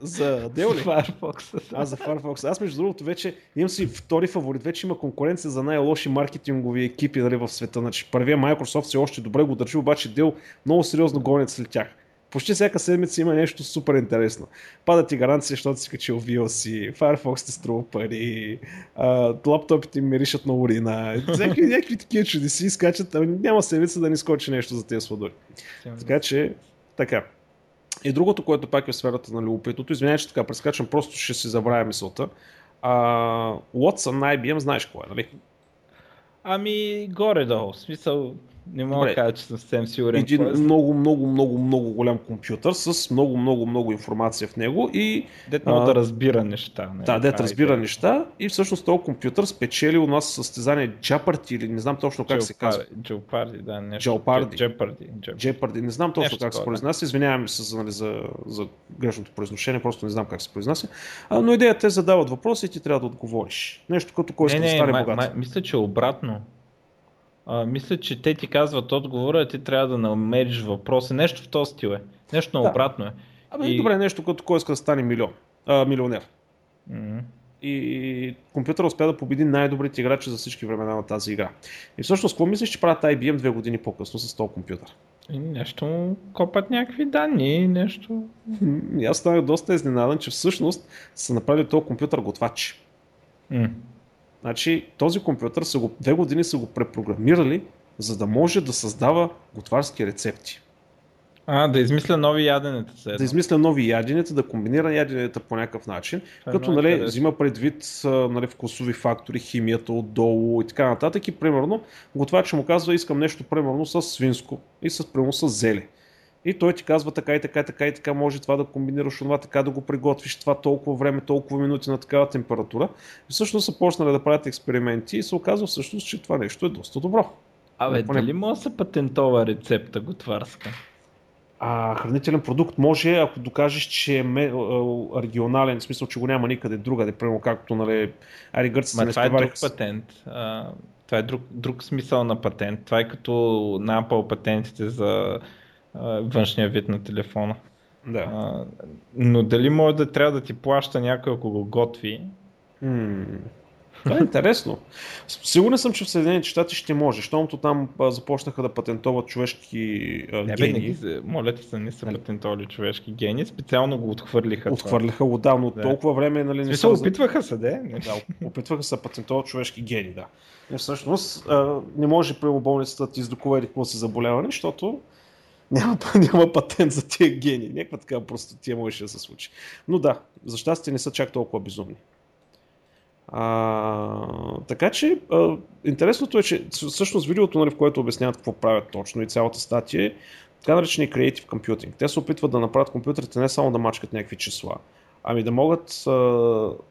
За Дел ли? Firefox. А, за Firefox. Аз между другото вече имам си втори фаворит. Вече има конкуренция за най-лоши маркетингови екипи нали, в света. Значи, първия Microsoft се още добре го държи, обаче Дел много сериозно гонят след тях. Почти всяка седмица има нещо супер интересно. Пада ти гаранция, защото си качил VLC, Firefox те струва пари, а, лаптопите им миришат на урина, всякакви, <laughs> някакви такива чудеси скачат, ами няма седмица да не скочи нещо за тези сладори. Така че, така. И другото, което пак е в сферата на любопитното, извинявай, че така прескачам, просто ще си забравя мисълта. А, Watson на IBM знаеш кое, нали? Ами, горе-долу. В смисъл, не мога да кажа, че съм съвсем сигурен. Един е много, много, много, много голям компютър с много, много, много информация в него и... Дет може да разбира неща. Не? Да, дет разбира неща и всъщност този компютър спечели у нас състезание Jeopardy или не знам точно как Jeopardy, се казва. Jeopardy, да, нещо. Jeopardy. Jeopardy. Jeopardy. Не знам точно нещо как се произнася. Извинявам се за, нали, за, за грешното произношение, просто не знам как се произнася. А, но идеята е задават въпроси и ти трябва да отговориш. Нещо като кой ще стане богат. Мисля, че обратно. А, мисля, че те ти казват отговора, а ти трябва да намериш въпроса. Нещо в този стил е. Нещо да. обратно е. Абе, и... добре, нещо като кой иска да стане милион, а, милионер. Mm-hmm. И компютър успя да победи най-добрите играчи за всички времена на тази игра. И всъщност, какво мислиш, че правят IBM две години по-късно с този компютър? И нещо копат някакви данни, нещо. И аз станах доста изненадан, че всъщност са направили този компютър готвач. Mm. Значи този компютър са го, две години са го препрограмирали, за да може да създава готварски рецепти. А, да измисля нови яденета. Да измисля нови яденета, да комбинира яденета по някакъв начин, Това като нали, къде. взима предвид нали, вкусови фактори, химията отдолу и така нататък. И примерно готвача му казва, искам нещо примерно с свинско и с примерно с зеле. И той ти казва така и така и така и така може това да комбинираш това, така да го приготвиш това толкова време, толкова минути на такава температура. И всъщност са почнали да правят експерименти и се оказва всъщност, че това нещо е доста добро. Абе, Поне... дали може да се патентова рецепта готварска? а хранителен продукт може, ако докажеш, че е регионален, в смисъл, че го няма никъде другаде, примерно както, нали, ари гърците не това е друг патент. А, това е друг, друг смисъл на патент. Това е като на Apple патентите за външния вид на телефона. Да. А, но дали може да трябва да ти плаща някой, ако го готви? Това е интересно. Сигурен съм, че в Съединените щати ще може, защото там започнаха да патентоват човешки а, не, гени. Не, ги, моля ти се, не са нали? патентовали човешки гени, специално го отхвърлиха. Отхвърлиха го, да, но да. толкова време нали, не са... опитваха се, де? Да, опитваха се да патентоват човешки гени, да. И всъщност а, не може при болницата да ти издоковери какво си заболяване, защото няма, <laughs> няма патент за тия гени. Някаква така просто тия можеше да се случи. Но да, за щастие не са чак толкова безумни. А, така че а, интересното е, че всъщност видеото, нали, в което обясняват какво правят точно и цялата статия е така наречени Creative Computing. Те се опитват да направят компютрите не само да мачкат някакви числа, ами да могат а,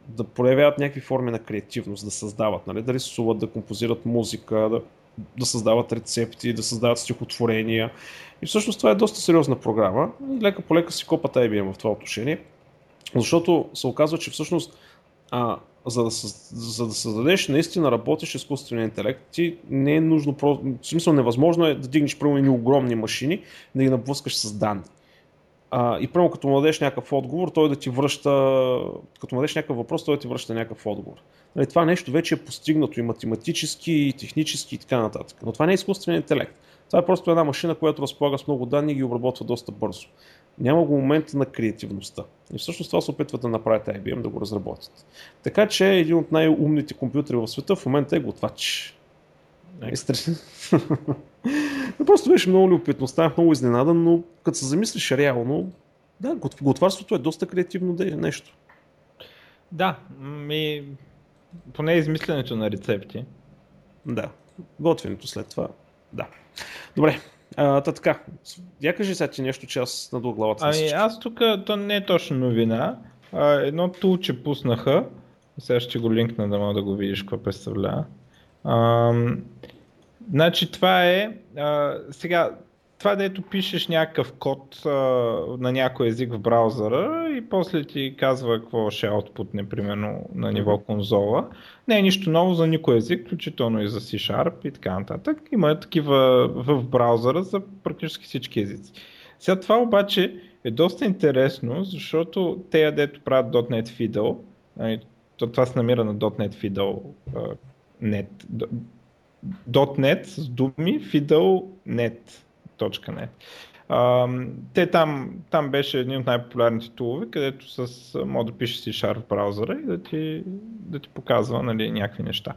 да проявяват някакви форми на креативност, да създават, нали, да рисуват, да композират музика, да, да създават рецепти, да създават стихотворения. И всъщност това е доста сериозна програма и лека по лека си копата IBM в това отношение, защото се оказва, че всъщност а, за да, за да създадеш наистина работещ изкуствен интелект, ти не е нужно, в смисъл невъзможно е да дигнеш първо огромни машини, да ги напускаш с данни. А, и първо като му дадеш някакъв отговор, той да ти връща, като му някакъв въпрос, той да ти връща някакъв отговор. Нали, това нещо вече е постигнато и математически, и технически и така нататък. Но това не е изкуствен интелект. Това е просто една машина, която разполага с много данни и ги обработва доста бързо няма го момента на креативността. И всъщност това се опитват да направят IBM, да го разработят. Така че един от най-умните компютри в света в момента е готвач. Е, <laughs> просто беше много любопитно, станах много изненадан, но като се замислиш реално, да, готварството е доста креативно нещо. Да, ми... поне измисленето на рецепти. Да, готвенето след това, да. Добре, а, та така, я кажи сега ти нещо, че аз надул главата. Ами аз тук, то не е точно новина, а, едно тулче пуснаха, сега ще го линкна да мога да го видиш какво представлява. Значи това е, а, сега това дето пишеш някакъв код а, на някой език в браузъра и после ти казва какво ще output, примерно на ниво конзола. Не е нищо ново за никой език, включително и за C-Sharp и така нататък. Има такива в браузъра за практически всички езици. Сега това обаче е доста интересно, защото те, дето правят .NET Fiddle, нали, това се намира на .NET Fiddle net, .NET с думи, Fiddle net .NET. Uh, те там, там беше един от най-популярните тулове, където с мога да пише C-Sharp в браузъра и да ти, да ти показва нали, някакви неща.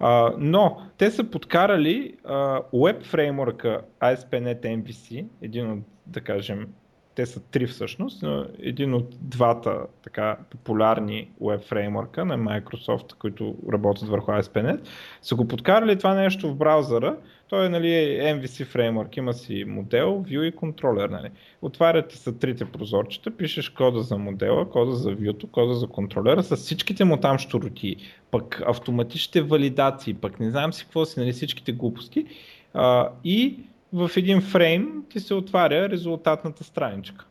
Uh, но те са подкарали uh, Web фреймворка ASP.NET MVC, един от, да кажем, те са три всъщност, но един от двата така популярни веб фреймворка на Microsoft, които работят върху ASP.NET, са го подкарали това нещо в браузъра. Той е нали, MVC фреймворк, има си модел, view и контролер. Нали. Отваряте са трите прозорчета, пишеш кода за модела, кода за view, кода за контролера, с всичките му там штороти, пък автоматичните валидации, пък не знам си какво си, нали, всичките глупости. А, и в един фрейм ти се отваря резултатната страничка,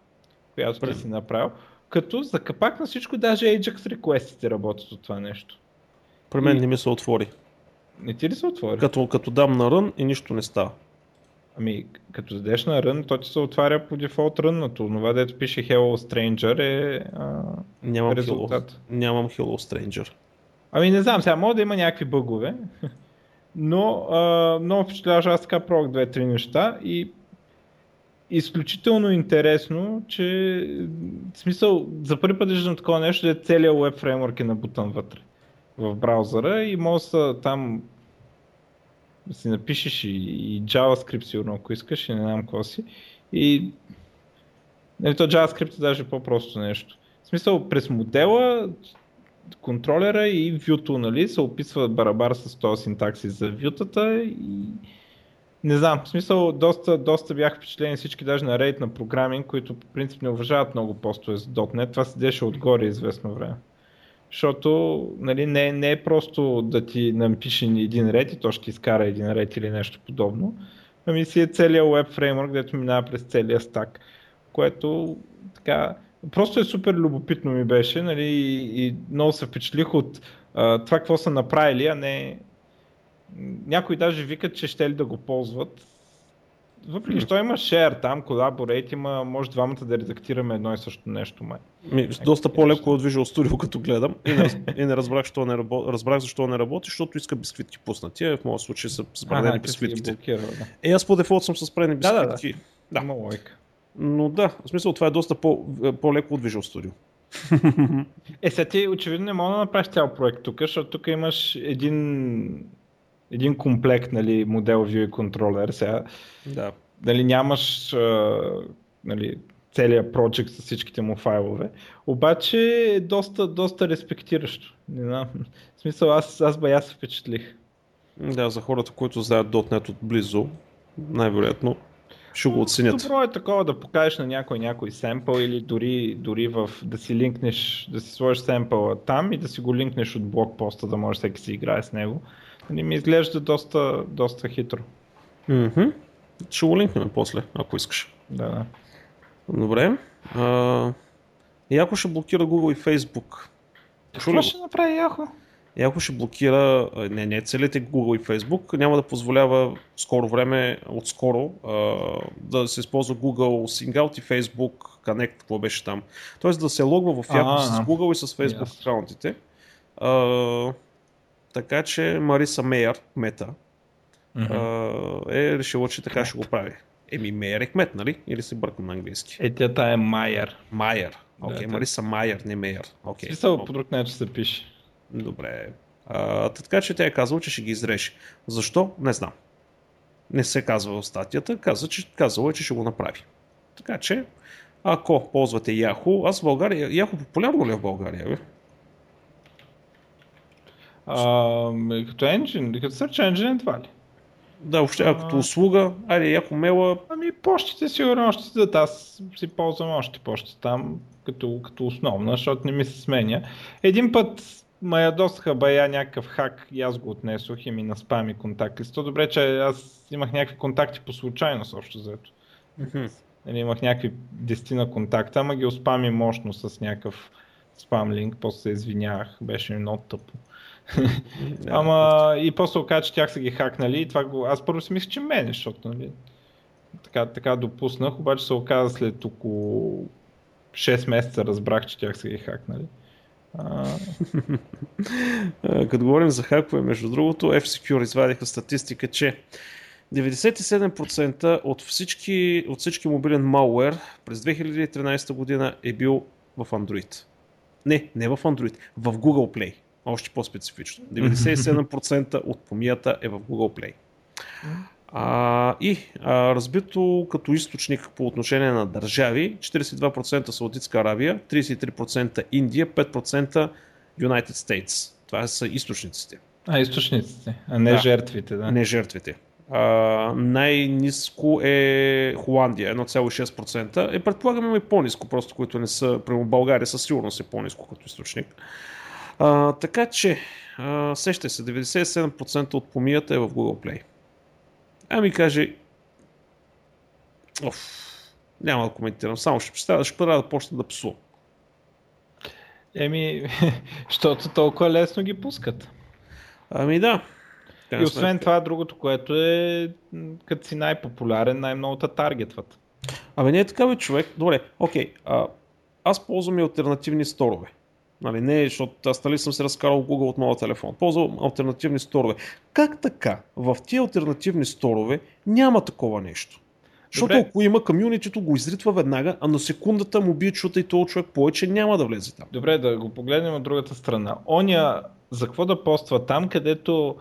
която ти си направил. Като за капак на всичко даже Ajax request работят от това нещо. При мен и... не ми се отвори. Не ти ли се отвори? Като, като дам на рън и нищо не става. Ами, като дадеш на рън, то ти се отваря по дефолт ръннато. Това, дето пише Hello Stranger е а, нямам резултат. Hello, нямам Hello Stranger. Ами не знам, сега може да има някакви бъгове. <laughs> Но а, много впечатляваш, аз така пробвах две-три неща и изключително интересно, че в смисъл за първи път виждам такова нещо, е целият веб фреймворк е набутан вътре в браузъра и може да там да си напишеш и, и JavaScript сигурно, ако искаш и не знам какво си. И нали, то JavaScript е даже по-просто нещо. В смисъл, през модела контролера и вюто, нали, се описва барабар с този синтаксис за вютата и не знам, в смисъл доста, доста бях впечатлени всички даже на рейд на програминг, които по принцип не уважават много постове за .NET, това седеше отгоре известно време. Защото нали, не, не е просто да ти напише един ред и то ще изкара един ред или нещо подобно. ами си е целият web фреймворк, където минава през целия стак, което така, просто е супер любопитно ми беше, нали, и, и много се впечатлих от а, това какво са направили, а не някои даже викат, че ще ли да го ползват. Въпреки, що има share там, collaborate, има, може двамата да редактираме едно и също нещо. Май. Ми, доста по-леко от Visual Studio, като гледам. И не, и не разбрах, защо не работи, разбрах защо не работи, защото иска бисквитки пуснати. В моят случай са спредени бисквитките. Блокира, да. Е, аз по дефолт съм с спредени бисквитки. Да, да, да. да. Но да, в смисъл това е доста по, по-леко от Visual Studio. е, сега ти очевидно не мога да направиш цял проект тук, защото тук имаш един един комплект нали, модел View и контролер. Сега, да. Нали, нямаш нали, целият проект с всичките му файлове. Обаче е доста, доста респектиращо. Не знам. В смисъл, аз, аз бая се впечатлих. Да, за хората, които знаят .NET отблизо, най-вероятно ще го оценят. Добро е такова да покажеш на някой някой семпъл или дори, дори в, да си линкнеш, да си сложиш семпъла там и да си го линкнеш от блокпоста, да може всеки си играе с него. Не ми изглежда доста, доста хитро. Mm-hmm. Ще го линкнем после, ако искаш. Да, да. Добре. А, Яко ще блокира Google и Facebook. Какво ще направи Яко? Яко ще блокира, не, не целите Google и Facebook, няма да позволява скоро време, отскоро, да се използва Google Singout и Facebook Connect, какво беше там. Тоест да се логва в Яко с Google и с Facebook yes. аккаунтите. А, така че Мариса Мейер, мета, mm-hmm. е решила, че така ще го прави. Еми, Мейер е кмет, нали? Или се бъркам на английски? Е, тя е Майер. Майер. Окей, okay, да, Мариса Майер, не Мейер. Okay. Смисъл по друг начин се пише. Добре. А, така че тя е казала, че ще ги изрежи. Защо? Не знам. Не се казва в статията, каза, че, казала е, че ще го направи. Така че, ако ползвате Yahoo, аз в България, Yahoo популярно ли е в България? Бе? А, като engine, като search engine това ли? Да, въобще, а като услуга, айде, яко мела. Ами почтите сигурно още дадат, аз си ползвам още почти там, като, като основна, защото не ми се сменя. Един път ме ядосаха бая някакъв хак и аз го отнесох и ми на спами контакти. То добре, че аз имах някакви контакти по случайност общо заето. Mm-hmm. имах някакви дестина контакта, ама ги успами мощно с някакъв спам линк, после се извинявах, беше много тъпо. <laughs> Ама и после оказа, че тях са ги хакнали и това го... Аз първо си мислех, че мене, защото нали, така, така допуснах, обаче се оказа след около 6 месеца разбрах, че тях са ги хакнали. <laughs> Като говорим за хакове, между другото, F-Secure извадиха статистика, че 97% от всички, от всички мобилен malware през 2013 година е бил в Android. Не, не в Android, в Google Play още по-специфично. <laughs> 97% от помията е в Google Play. А, и а, разбито като източник по отношение на държави, 42% Саудитска Аравия, 33% Индия, 5% United States. Това са източниците. А, източниците, а не да. жертвите, да. Не жертвите. А, най-низко е Холандия, 1,6%. Е, предполагаме и по-низко, просто които не са, прямо България със сигурност е по-низко като източник. А, така че, а, сещай се, 97% от помията е в Google Play. Ами каже, Оф, няма да коментирам, само ще представя, ще да почна да псувам. Еми, <laughs> защото толкова лесно ги пускат. Ами да. И освен това, другото, което е, като си най-популярен, най-много те таргетват. Абе не е така, бе, човек. Добре, окей. А, аз ползвам и альтернативни сторове. Нали, не, защото аз нали съм се разкарал Google от моя телефон. Ползвам альтернативни сторове. Как така? В тия альтернативни сторове няма такова нещо. Защото ако има комюнитито, го изритва веднага, а на секундата му бие чута и този човек повече няма да влезе там. Добре, да го погледнем от другата страна. Оня, за какво да поства там, където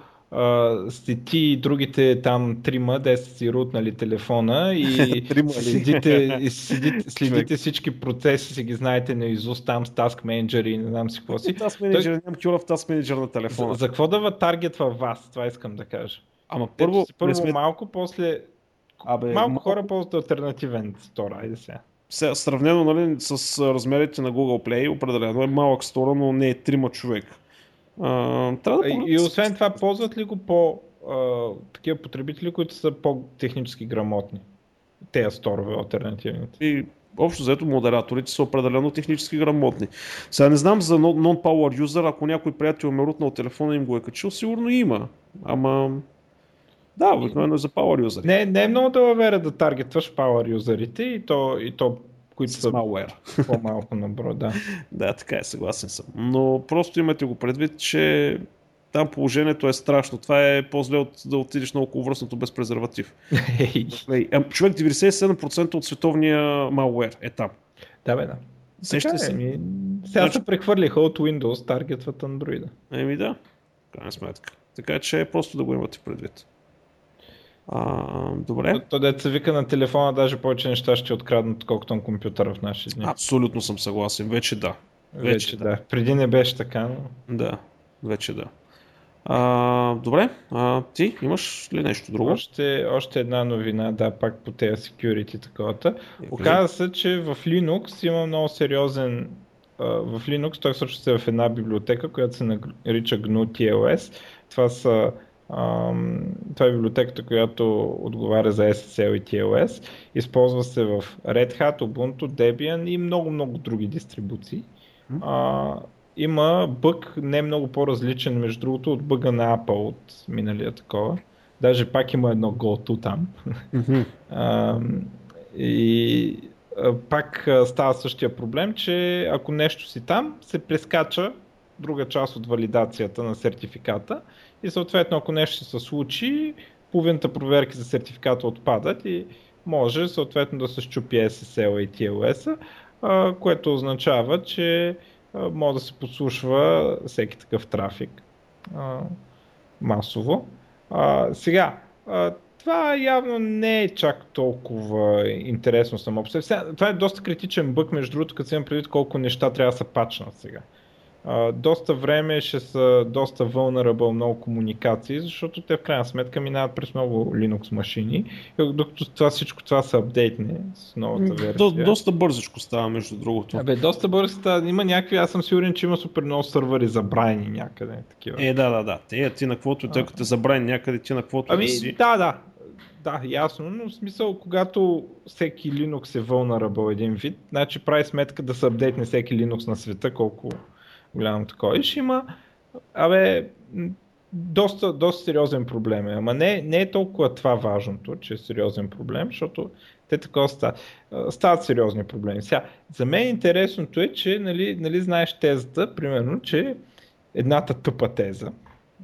сте ти и другите там трима, де са си рутнали телефона и <laughs> следите, и <laughs> следите, следите всички процеси, си ги знаете на изуст там с Task Manager и не знам си какво си. Task Manager, Той... нямам кюла в Task Manager на телефона. За, за какво да таргетва вас? Това искам да кажа. Ама първо, първо сме... малко, после Абе, малко, малко хора ползват альтернативен стора, айде сега. Сега, сравнено нали, с размерите на Google Play, определено е малък стора, но не е трима човека. А, трябва да и, и освен това, ползват ли го по а, такива потребители, които са по-технически грамотни. Те сторове альтернативните. И общо взето модераторите са определено технически грамотни. Сега не знам за non-power user, ако някой приятел ме рутнал телефона и им го е качил, сигурно има. Ама да, обикновено е за power user. Не, не е много да да таргетваш power юзерите и то, и то които са malware. <laughs> по-малко на бро, да. да, така е, съгласен съм. Но просто имате го предвид, че там положението е страшно. Това е по-зле от да отидеш на околовръстното без презерватив. Човек 97% от световния malware е там. Да, бе, да. Сеща се. Ми, сега значи... се прехвърлиха от Windows, таргетват Android. Еми да, крайна сметка. Така че е просто да го имате предвид. А, добре. То, то се вика на телефона, даже повече неща ще откраднат, колкото на компютъра в наши дни. Абсолютно съм съгласен. Вече да. Вече, вече да. да. Преди не беше така, но... Да, вече да. А, добре, а, ти имаш ли нещо друго? Още, още една новина, да, пак по тези security таковата. Е, Оказва се, че в Linux има много сериозен в Linux той всъщност е в една библиотека, която се нарича GNU TLS. Това са това е библиотеката, която отговаря за SSL и TLS. Използва се в Red Hat, Ubuntu, Debian и много-много други дистрибуции. А, има бък не много по-различен, между другото, от бъга на Apple от миналия такова. Даже пак има едно GoTo там. Mm-hmm. <laughs> а, и а, пак става същия проблем, че ако нещо си там, се прескача друга част от валидацията на сертификата и съответно ако нещо се случи, половината проверки за сертификата отпадат и може съответно да се щупи SSL и TLS, което означава, че може да се подслушва всеки такъв трафик масово. Сега, това явно не е чак толкова интересно само по себе. Това е доста критичен бък, между другото, като си имам предвид колко неща трябва да се пачнат сега доста време ще са доста vulnerable много комуникации, защото те в крайна сметка минават през много Linux машини, докато това всичко това са апдейтни с новата версия. До, доста бързичко става между другото. Абе, доста бързо става. Има някакви, аз съм сигурен, че има супер много сървъри забрани някъде. Такива. Е, да, да, да. Те, ти на каквото, тъй като те забрани някъде, ти на каквото ами, да си. Да, да. Да, ясно, но в смисъл, когато всеки Linux е vulnerable един вид, значи прави сметка да се апдейтне всеки Linux на света, колко голямо такова. И ще има, абе, доста, доста сериозен проблем е. Ама не, не е толкова това важното, че е сериозен проблем, защото те такова стават, стават сериозни проблеми. Сега, за мен интересното е, че нали, нали знаеш тезата, примерно, че едната тъпа теза,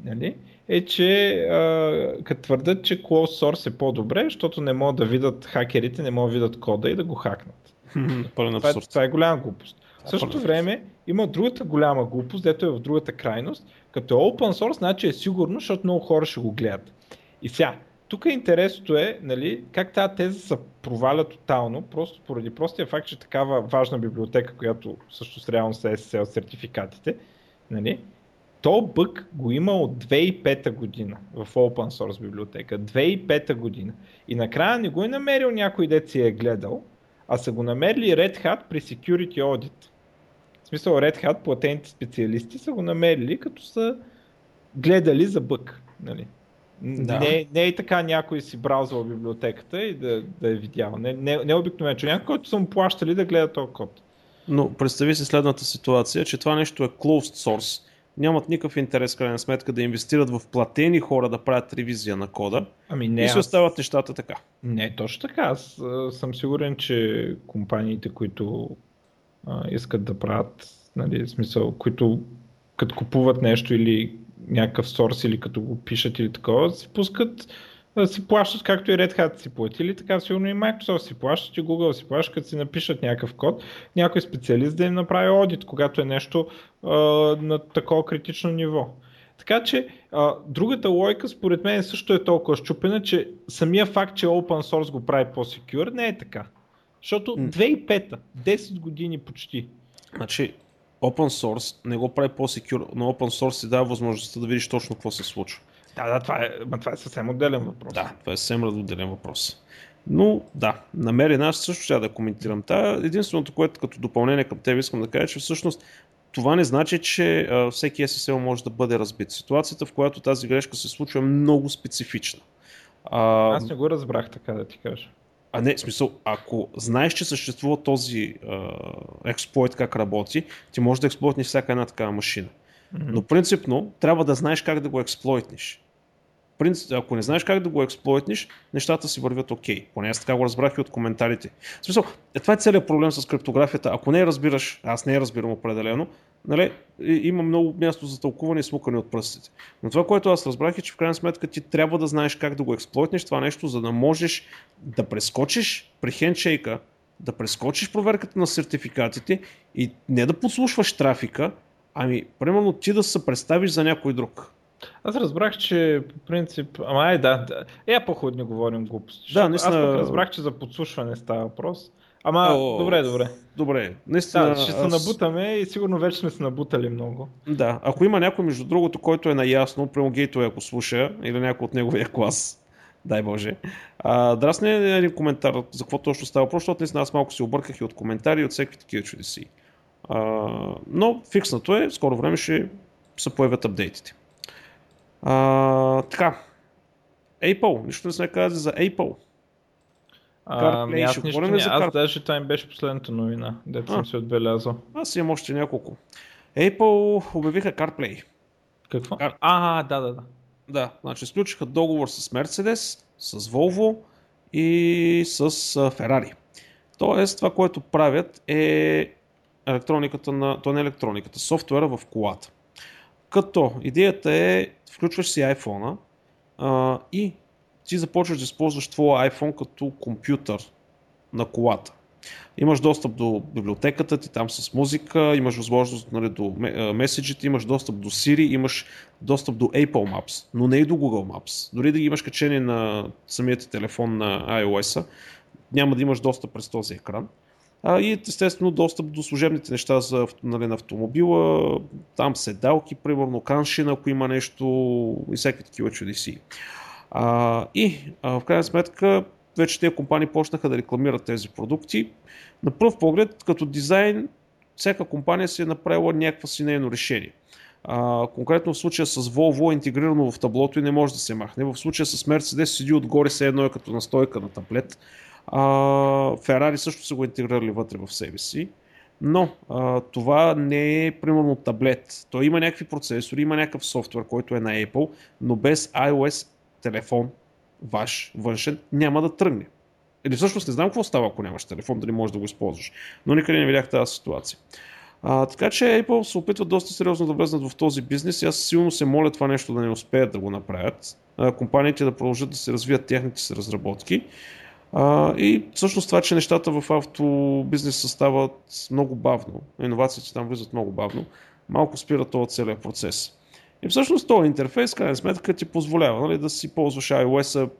нали, е, че като твърдят, че closed source е по-добре, защото не могат да видят хакерите, не могат да видят кода и да го хакнат. <laughs> това, е, това е голяма глупост. В същото време има другата голяма глупост, дето е в другата крайност. Като е open source, значи е сигурно, защото много хора ще го гледат. И сега, тук е интересното е, нали, как тази теза се проваля тотално, просто поради простия факт, че такава важна библиотека, която също реално са SSL сертификатите, нали, то бък го има от 2005 година в open source библиотека. 2005 година. И накрая не го е намерил някой дет си е гледал, а са го намерили Red Hat при Security Audit. В смисъл Red Hat, платените специалисти са го намерили, като са гледали за бък. Нали? Да. Не, не е така някой си браузвал библиотеката и да, да е видял. Не, не, не е обикновен човек, който са му плащали да гледа този код. Но представи си следната ситуация, че това нещо е closed source. Нямат никакъв интерес, крайна сметка, да инвестират в платени хора да правят ревизия на кода. Ами не, и се остават аз... нещата така. Не, точно така. Аз съм сигурен, че компаниите, които а, искат да правят, нали, смисъл, които като купуват нещо или някакъв сорс или като го пишат или такова, си пускат си плащат, както и Red Hat си платили, така сигурно и Microsoft си плащат и Google си плащат, като си напишат някакъв код, някой специалист да им направи одит, когато е нещо а, на такова критично ниво. Така че а, другата лойка според мен също е толкова щупена, че самия факт, че Open Source го прави по-секюр, не е така. Защото 2005-та, 10 години почти. Значи, open source не го прави по-секюр, но open source ти дава възможността да видиш точно какво се случва. Да, да, това е, ма това е съвсем отделен въпрос. Да, това е съвсем отделен въпрос. Но да, намери аз също ще да коментирам. Та, единственото, което като допълнение към теб искам да кажа, че всъщност това не значи, че а, всеки SSL може да бъде разбит. Ситуацията, в която тази грешка се случва е много специфична. А, Аз не го разбрах така да ти кажа. А не, в смисъл, ако знаеш, че съществува този а, експлойт как работи, ти можеш да експлойтнеш всяка една такава машина. Mm-hmm. Но принципно трябва да знаеш как да го експлойтнеш. Принцип, ако не знаеш как да го експлойтнеш, нещата си вървят окей. Okay. Поне аз така го разбрах и от коментарите. В смисъл, е, това е целият проблем с криптографията. Ако не я разбираш, аз не я разбирам определено, нали, има много място за тълкуване и смукане от пръстите. Но това, което аз разбрах е, че в крайна сметка ти трябва да знаеш как да го експлойтнеш това нещо, за да можеш да прескочиш при хендшейка, да прескочиш проверката на сертификатите и не да подслушваш трафика, ами примерно ти да се представиш за някой друг. Аз разбрах, че по принцип... Ама ай да, да. е по не говорим глупости. Да, наистина... Аз пък разбрах, че за подслушване става въпрос. Ама, О, добре, добре. Добре, наистина. Да, ще се аз... набутаме и сигурно вече сме се набутали много. Да, ако има някой между другото, който е наясно, прямо гейтове ако слуша, или някой от неговия клас, дай Боже. А, драсне един коментар за какво точно става въпрос, защото наистина аз малко се обърках и от коментари и от всеки такива чудеси. А, но фикснато е, скоро време ще се появят апдейтите. А, така. Apple. Нищо не сме казали за Apple. CarPlay. аз, нищо не, за аз даже това им беше последната новина, дето съм се отбелязал. Аз имам още няколко. Apple обявиха CarPlay. Какво? Car... А, да, да, да. Да, значи сключиха договор с Mercedes, с Volvo и с Ferrari. Тоест, това, което правят е електрониката на, то не е електрониката, софтуера в колата. Като идеята е включваш си iPhone а, и ти започваш да използваш твоя iPhone като компютър на колата. Имаш достъп до библиотеката ти там с музика, имаш възможност нали, до меседжите, имаш достъп до Siri, имаш достъп до Apple Maps, но не и до Google Maps. Дори да ги имаш качени на самият телефон на iOS, няма да имаш достъп през този екран. А, и естествено достъп до служебните неща за, нали, на автомобила, там седалки, примерно каншина, ако има нещо и всеки такива чудеси. А, и а, в крайна сметка вече тези компании почнаха да рекламират тези продукти. На пръв поглед, като дизайн, всяка компания си е направила някакво си нейно решение. А, конкретно в случая с Volvo е интегрирано в таблото и не може да се махне. В случая с Mercedes седи отгоре, се едно е като настойка на таблет. Ферари също са го интегрирали вътре в себе си. Но а, това не е примерно таблет. Той има някакви процесори, има някакъв софтуер, който е на Apple, но без iOS телефон, ваш, външен, няма да тръгне. Или всъщност не знам какво става, ако нямаш телефон, дали можеш да го използваш. Но никъде не видях тази ситуация. А, така че Apple се опитват доста сериозно да влезнат в този бизнес и аз силно се моля това нещо да не успеят да го направят. А, компаниите да продължат да се развият техните си разработки а, и всъщност това, че нещата в автобизнеса стават много бавно, иновациите там влизат много бавно, малко спира този целият процес. И всъщност този интерфейс, крайна сметка, ти позволява нали, да си ползваш iOS,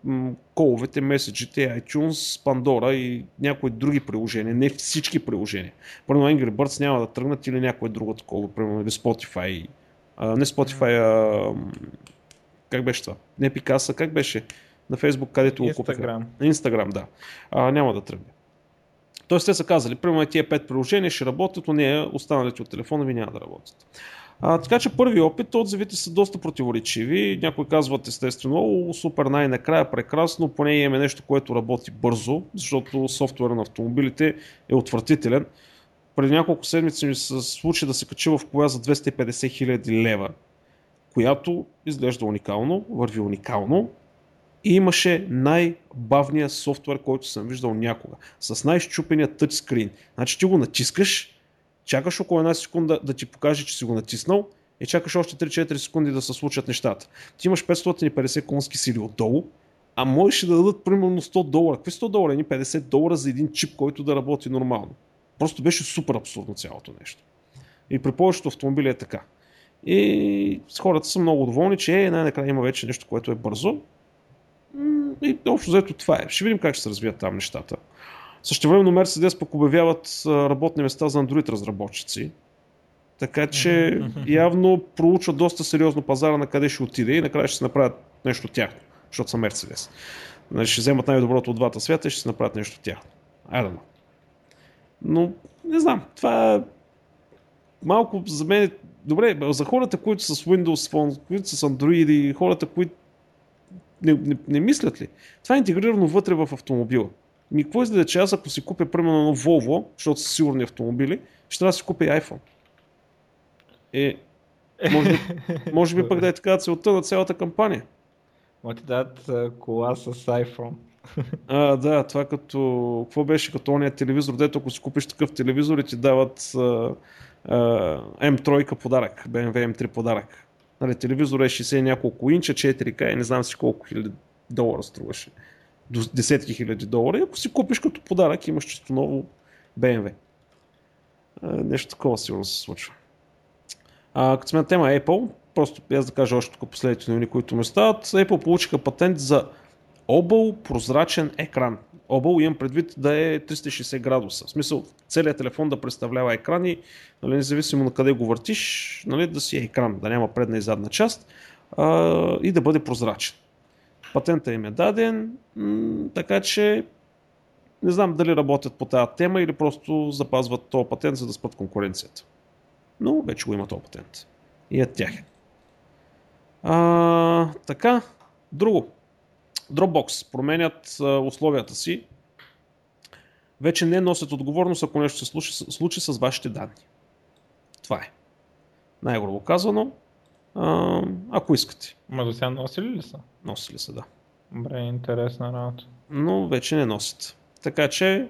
коловете, меседжите, iTunes, Pandora и някои други приложения, не всички приложения. Първо Angry Birds няма да тръгнат или някое друго такова, примерно или Spotify. А, не Spotify, а как беше това? Не Picasa, как беше? На Facebook, където го купиха. Instagram, да. А, няма да тръгне. Тоест те са казали, примерно тия пет приложения ще работят, но не останалите от телефона ви няма да работят. А, така че първи опит, отзивите са доста противоречиви. Някои казват естествено, о, супер най-накрая, прекрасно, поне имаме нещо, което работи бързо, защото софтуера на автомобилите е отвратителен. Преди няколко седмици ми се случи да се качи в коя за 250 хиляди лева, която изглежда уникално, върви уникално, и имаше най-бавния софтуер, който съм виждал някога. С най-щупения тъчскрин. Значи ти го натискаш, чакаш около една секунда да ти покаже, че си го натиснал и чакаш още 3-4 секунди да се случат нещата. Ти имаш 550 конски сили отдолу, а можеш да дадат примерно 100 долара. Какви 100 долара? Ни 50 долара за един чип, който да работи нормално. Просто беше супер абсурдно цялото нещо. И при повечето автомобили е така. И хората са много доволни, че е, най-накрая има вече нещо, което е бързо, и общо взето това е. Ще видим как ще се развият там нещата. Също времено Mercedes пък обявяват работни места за Android разработчици. Така че явно проучват доста сериозно пазара на къде ще отиде и накрая ще се направят нещо тяхно, защото са Mercedes. Значи ще вземат най-доброто от двата свята и ще се направят нещо тяхно. Айде Но не знам, това малко за мен, добре, за хората, които са с Windows Phone, които са с Android и хората, които не, не, не мислят ли? Това е интегрирано вътре в автомобила. Ми какво изгледа, че аз ако си купя примерно на Volvo, защото са сигурни автомобили, ще трябва да си купя iPhone. Е, може би, <laughs> може би пък да е така целта на цялата кампания. Ма ти дадат кола с iPhone. А, да, това като, какво беше като ония телевизор, дето ако си купиш такъв телевизор и ти дават а, а, M3 подарък, BMW M3 подарък. Нали, телевизор е 60 няколко инча, 4K и не знам си колко хиляди долара струваше. До десетки хиляди долара. И ако си купиш като подарък, имаш чисто ново BMW. А, нещо такова сигурно се случва. А, като сме на тема Apple, просто аз да кажа още тук последните новини, които ме стават. Apple получиха патент за объл прозрачен екран. Объл имам предвид да е 360 градуса. В смисъл целият телефон да представлява екран и нали, независимо на къде го въртиш, нали, да си е екран, да няма предна и задна част а, и да бъде прозрачен. Патента им е даден, м- така че не знам дали работят по тази тема или просто запазват този патент, за да спът конкуренцията. Но вече го има този патент. И е тях. А, така, друго. Dropbox променят а, условията си. Вече не носят отговорност, ако нещо се случи, случи с вашите данни. Това е. Най-грубо казано. А, ако искате. Ма до сега носили ли са? Носили са, да. Добре, интересна работа. Но вече не носят. Така че,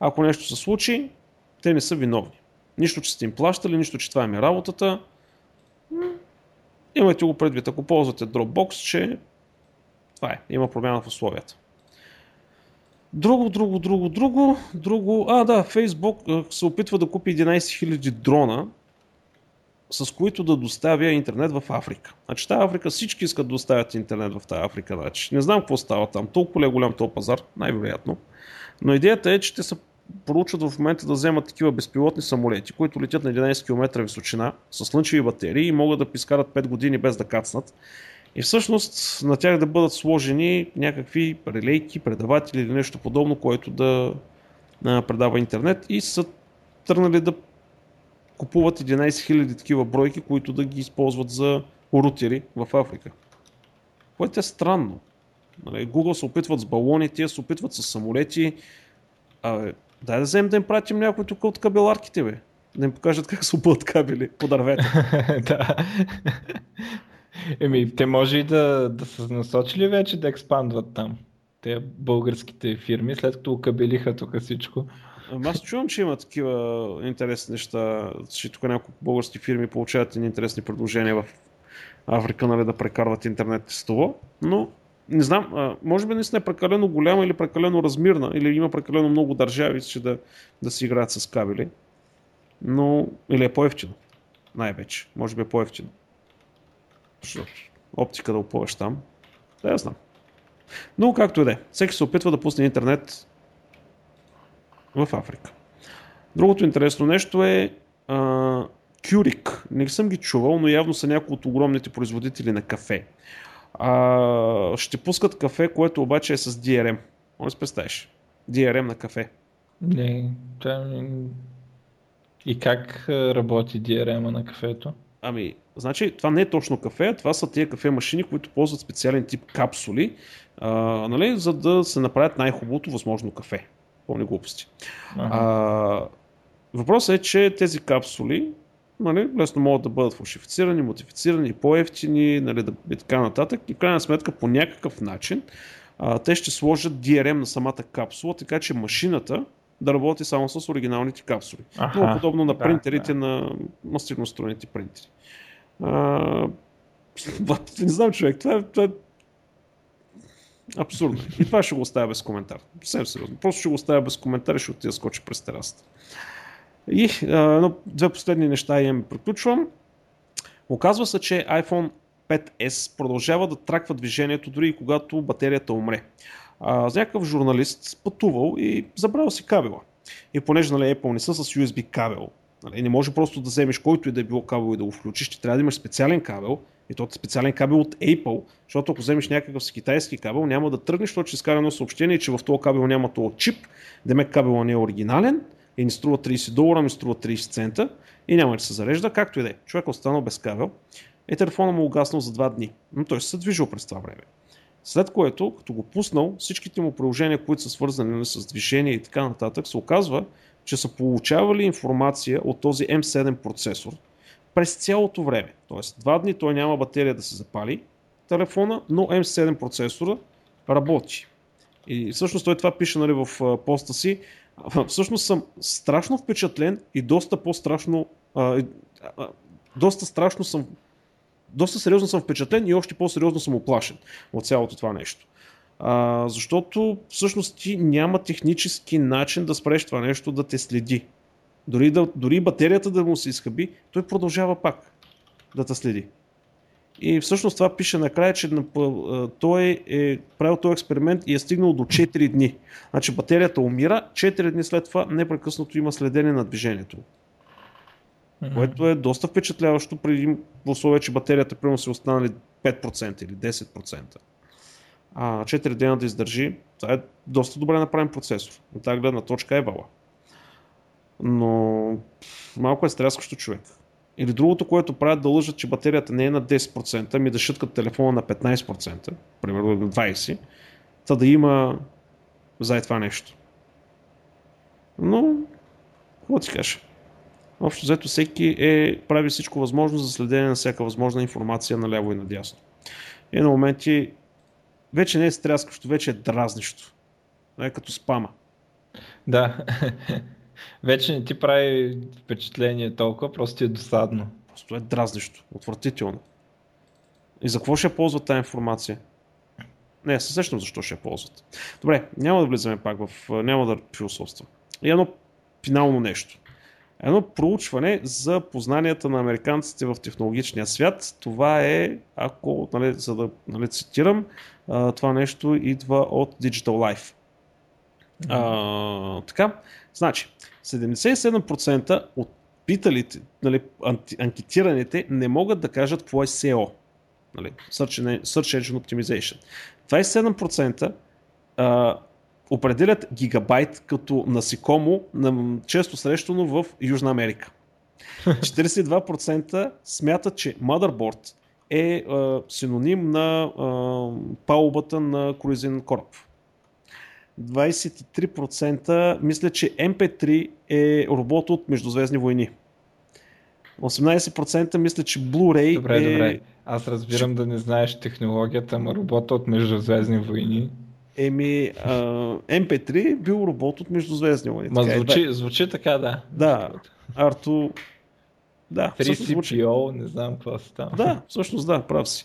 ако нещо се случи, те не са виновни. Нищо, че сте им плащали, нищо, че това им е работата. Имайте го предвид, ако ползвате Dropbox, че това е, има промяна в условията. Друго, друго, друго, друго, друго. А, да, Facebook се опитва да купи 11 000 дрона, с които да доставя интернет в Африка. Значи тази Африка всички искат да доставят интернет в тази Африка. Значи. Не знам какво става там. Толкова ли е голям този пазар? Най-вероятно. Но идеята е, че те са проучват в момента да вземат такива безпилотни самолети, които летят на 11 км височина с слънчеви батерии и могат да пискарат 5 години без да кацнат. И всъщност на тях да бъдат сложени някакви релейки, предаватели или нещо подобно, което да предава интернет и са тръгнали да купуват 11 000 такива бройки, които да ги използват за рутери в Африка. Което е странно. Нали, Google се опитват с балони, те се опитват с самолети. А, дай да вземем да им пратим някой тук от кабеларките, бе. Да им покажат как се опълт кабели по дървета. <laughs> да. Еми, те може и да, да са насочили вече да експандват там. Те българските фирми, след като окабелиха тук всичко. Аз чувам, че има такива интересни неща, че тук няколко български фирми получават интересни предложения в Африка, нали, да прекарват интернет с това, но не знам, може би наистина е прекалено голяма или прекалено размирна, или има прекалено много държави, че да, да си играят с кабели, но или е по-ефтино, най-вече, може би е по-ефтино. Защото оптика да опъваш там, да я знам. Но както и да е, всеки се опитва да пусне интернет в Африка. Другото интересно нещо е а, Кюрик. Не съм ги чувал, но явно са някои от огромните производители на кафе. А, ще пускат кафе, което обаче е с DRM. Може да представиш. DRM на кафе. Не, и как работи DRM на кафето? Ами, значи, това не е точно кафе, това са тия кафе машини, които ползват специален тип капсули, а, нали, за да се направят най-хубавото възможно кафе. Пълни глупости. Ага. А, въпросът е, че тези капсули нали, лесно могат да бъдат фалшифицирани, модифицирани, по-ефтини нали, да, и така нататък. И в крайна сметка по някакъв начин а, те ще сложат DRM на самата капсула, така че машината да работи само с оригиналните капсули. Аха, Много подобно на принтерите, да. на масивностроените принтери. А, <laughs> не знам човек, това това е абсурдно. И това ще го оставя без коментар. Съвсем сериозно. Просто ще го оставя без коментар и ще отида скочи през терасата. И а, но, две последни неща имам приключвам. Оказва се, че iPhone 5S продължава да траква движението дори и когато батерията умре. А, някакъв журналист пътувал и забрал си кабела. И понеже нали, Apple не са с USB кабел, нали, не може просто да вземеш който и да е било кабел и да го включиш, ще трябва да имаш специален кабел, и то е специален кабел от Apple, защото ако вземеш някакъв с китайски кабел, няма да тръгнеш, защото ще изкара едно съобщение, че в този кабел няма този чип, демек кабела не е оригинален и ни струва 30 долара, ми струва 30 цента и няма да се зарежда, както и да е. Човек е останал без кабел и телефона му угаснал за два дни. Но той се движил през това време. След което, като го пуснал, всичките му приложения, които са свързани нали, с движение и така нататък, се оказва, че са получавали информация от този M7 процесор през цялото време. Тоест, два дни той няма батерия да се запали телефона, но M7 процесора работи. И всъщност той това пише нали, в поста си. Всъщност съм страшно впечатлен и доста по-страшно, доста страшно съм, доста сериозно съм впечатлен и още по-сериозно съм оплашен от цялото това нещо. А, защото всъщност ти няма технически начин да спреш това нещо да те следи. Дори, да, дори батерията да му се изхъби, той продължава пак да те следи. И всъщност това пише накрая, че той е правил този експеримент и е стигнал до 4 дни. Значи батерията умира, 4 дни след това непрекъснато има следение на движението. Mm-hmm. Което е доста впечатляващо преди в условие, че батерията примерно си останали 5% или 10%. А 4 дена да издържи, това е доста добре направен процесор. От тази гледна точка е вала. Но малко е стряскащо човек. Или другото, което правят да лъжат, че батерията не е на 10%, ами да шъткат телефона на 15%, примерно на 20%, та да има за това нещо. Но, какво ти кажа? Общо взето всеки е, прави всичко възможно за следение на всяка възможна информация наляво и надясно. И на моменти вече не е стряскащо, вече е дразнещо. Не е като спама. Да. <laughs> Вече не ти прави впечатление толкова, просто е досадно. Просто е дразнещо, отвратително. И за какво ще ползват тази информация? Не, се сещам защо ще я ползват. Добре, няма да влизаме пак в... няма да философствам. И едно финално нещо. Едно проучване за познанията на американците в технологичния свят. Това е, ако, нали, за да нали, цитирам, това нещо идва от Digital Life. А, така, значи, 77% от питалите, нали, анкетираните не могат да кажат какво е SEO. Нали, Search Engine Optimization. 27% а, определят гигабайт като насекомо, често срещано в Южна Америка. <laughs> 42% смятат, че motherboard е а, синоним на а, палубата на круизен кораб. 23% мисля, че MP3 е робот от Междузвездни войни. 18% мисля, че Blu-ray добре, е... Добре, Аз разбирам да не знаеш технологията, ама робота от Междузвездни войни. Еми, а, MP3 бил робот от Междузвездни войни. Ма така, е, звучи, да. звучи така, да. Да, Арто... Да, 3CPO, не знам какво става. Да, всъщност да, прав си.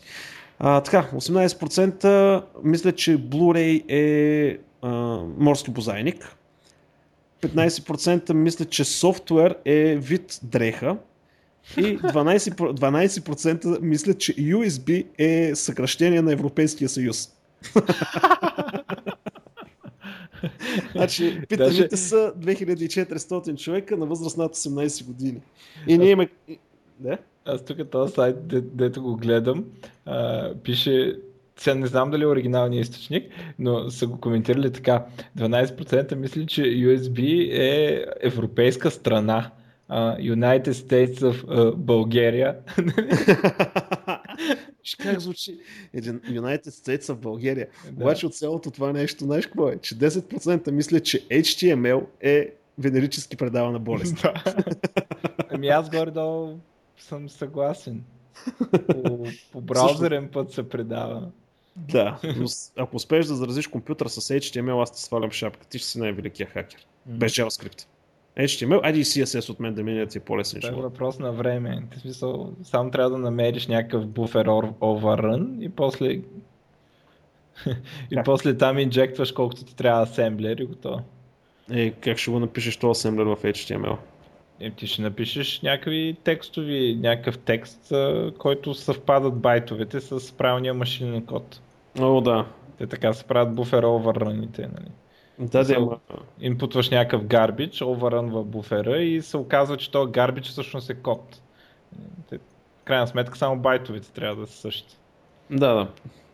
А, така, 18% мисля, че Blu-ray е а, морски бозайник. 15% мисля, че софтуер е вид дреха. И 12%, 12% мисля, че USB е съкръщение на Европейския съюз. <laughs> значи, питаните Даже... са 2400 човека на възраст над 18 години. И ние имаме... Да? Аз тук този сайт, дето го гледам, а, пише сега не знам дали е оригиналният източник, но са го коментирали така. 12% мисли, че USB е европейска страна. Uh, United States of uh, Bulgaria. как звучи? United States of Bulgaria. Да. Обаче от цялото това нещо, знаеш какво е? Че 10% мисля, че HTML е венерически предавана болест. Да. ами аз горе-долу съм съгласен. По, по браузерен път се предава. Да, но ако успееш да заразиш компютър с HTML, аз ти свалям шапка. Ти ще си най-великия хакер. Без JavaScript. HTML, айде и CSS от мен да мине ти е по-лесен Това е въпрос на време. В смисъл, само трябва да намериш някакъв буфер overrun и после <laughs> и после там инжектваш колкото ти трябва асемблер и готово. Е, как ще го напишеш този асемблер в HTML? Е, ти ще напишеш някакви текстови, някакъв текст, който съвпадат байтовете с правилния машинен код. О, да. Те така се правят буфер оверраните, нали? Да, да, ама... Инпутваш някакъв garbage, оверрънва буфера и се оказва, че този garbage всъщност е код. В крайна сметка само байтовете трябва да са същите. Да, да.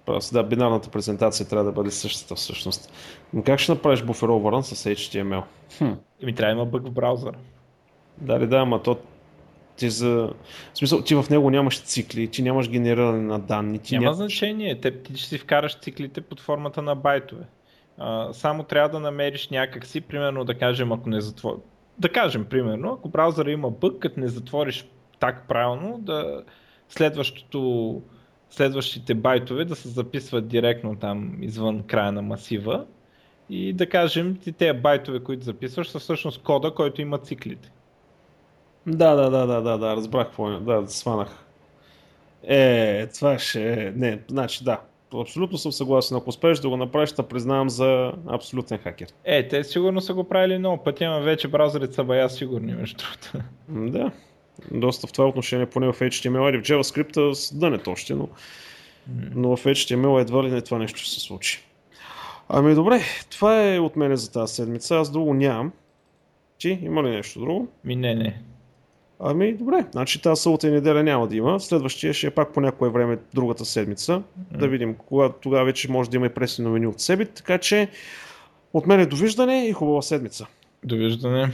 Просто, да, бинарната презентация трябва да бъде същата всъщност. Но как ще направиш буфер overrun с HTML? Хм. Еми трябва да има бъг в браузъра. Дали да, ама то Ти, за... в смисъл, ти в него нямаш цикли, ти нямаш генериране на данни. Ти Няма нямаш... значение. Те, ти ще си вкараш циклите под формата на байтове. Само трябва да намериш някакси, примерно да кажем, ако не затвори. Да кажем, примерно, ако браузъра има бък, като не затвориш так правилно, да следващото, следващите байтове да се записват директно там извън края на масива и да кажем, ти тези байтове, които записваш, са всъщност кода, който има циклите. Да, да, да, да, да, да, разбрах какво е. Да, сванах. Е, това ще е... Не, значи да. Абсолютно съм съгласен. Ако успееш да го направиш, ще признавам за абсолютен хакер. Е, те сигурно са го правили много пъти, ама вече браузърите са бая сигурни, между другото. Да. Доста в това отношение, поне в HTML или в JavaScript, да не още, но, но в HTML едва ли не това нещо ще се случи. Ами добре, това е от мене за тази седмица. Аз друго нямам. Ти има ли нещо друго? Ми не, не. Ами добре, значи тази събота и неделя няма да има. Следващия ще е пак по някое време другата седмица. Mm. Да видим, кога тогава вече може да има и пресни новини от себе. Така че от мен е довиждане и хубава седмица. Довиждане.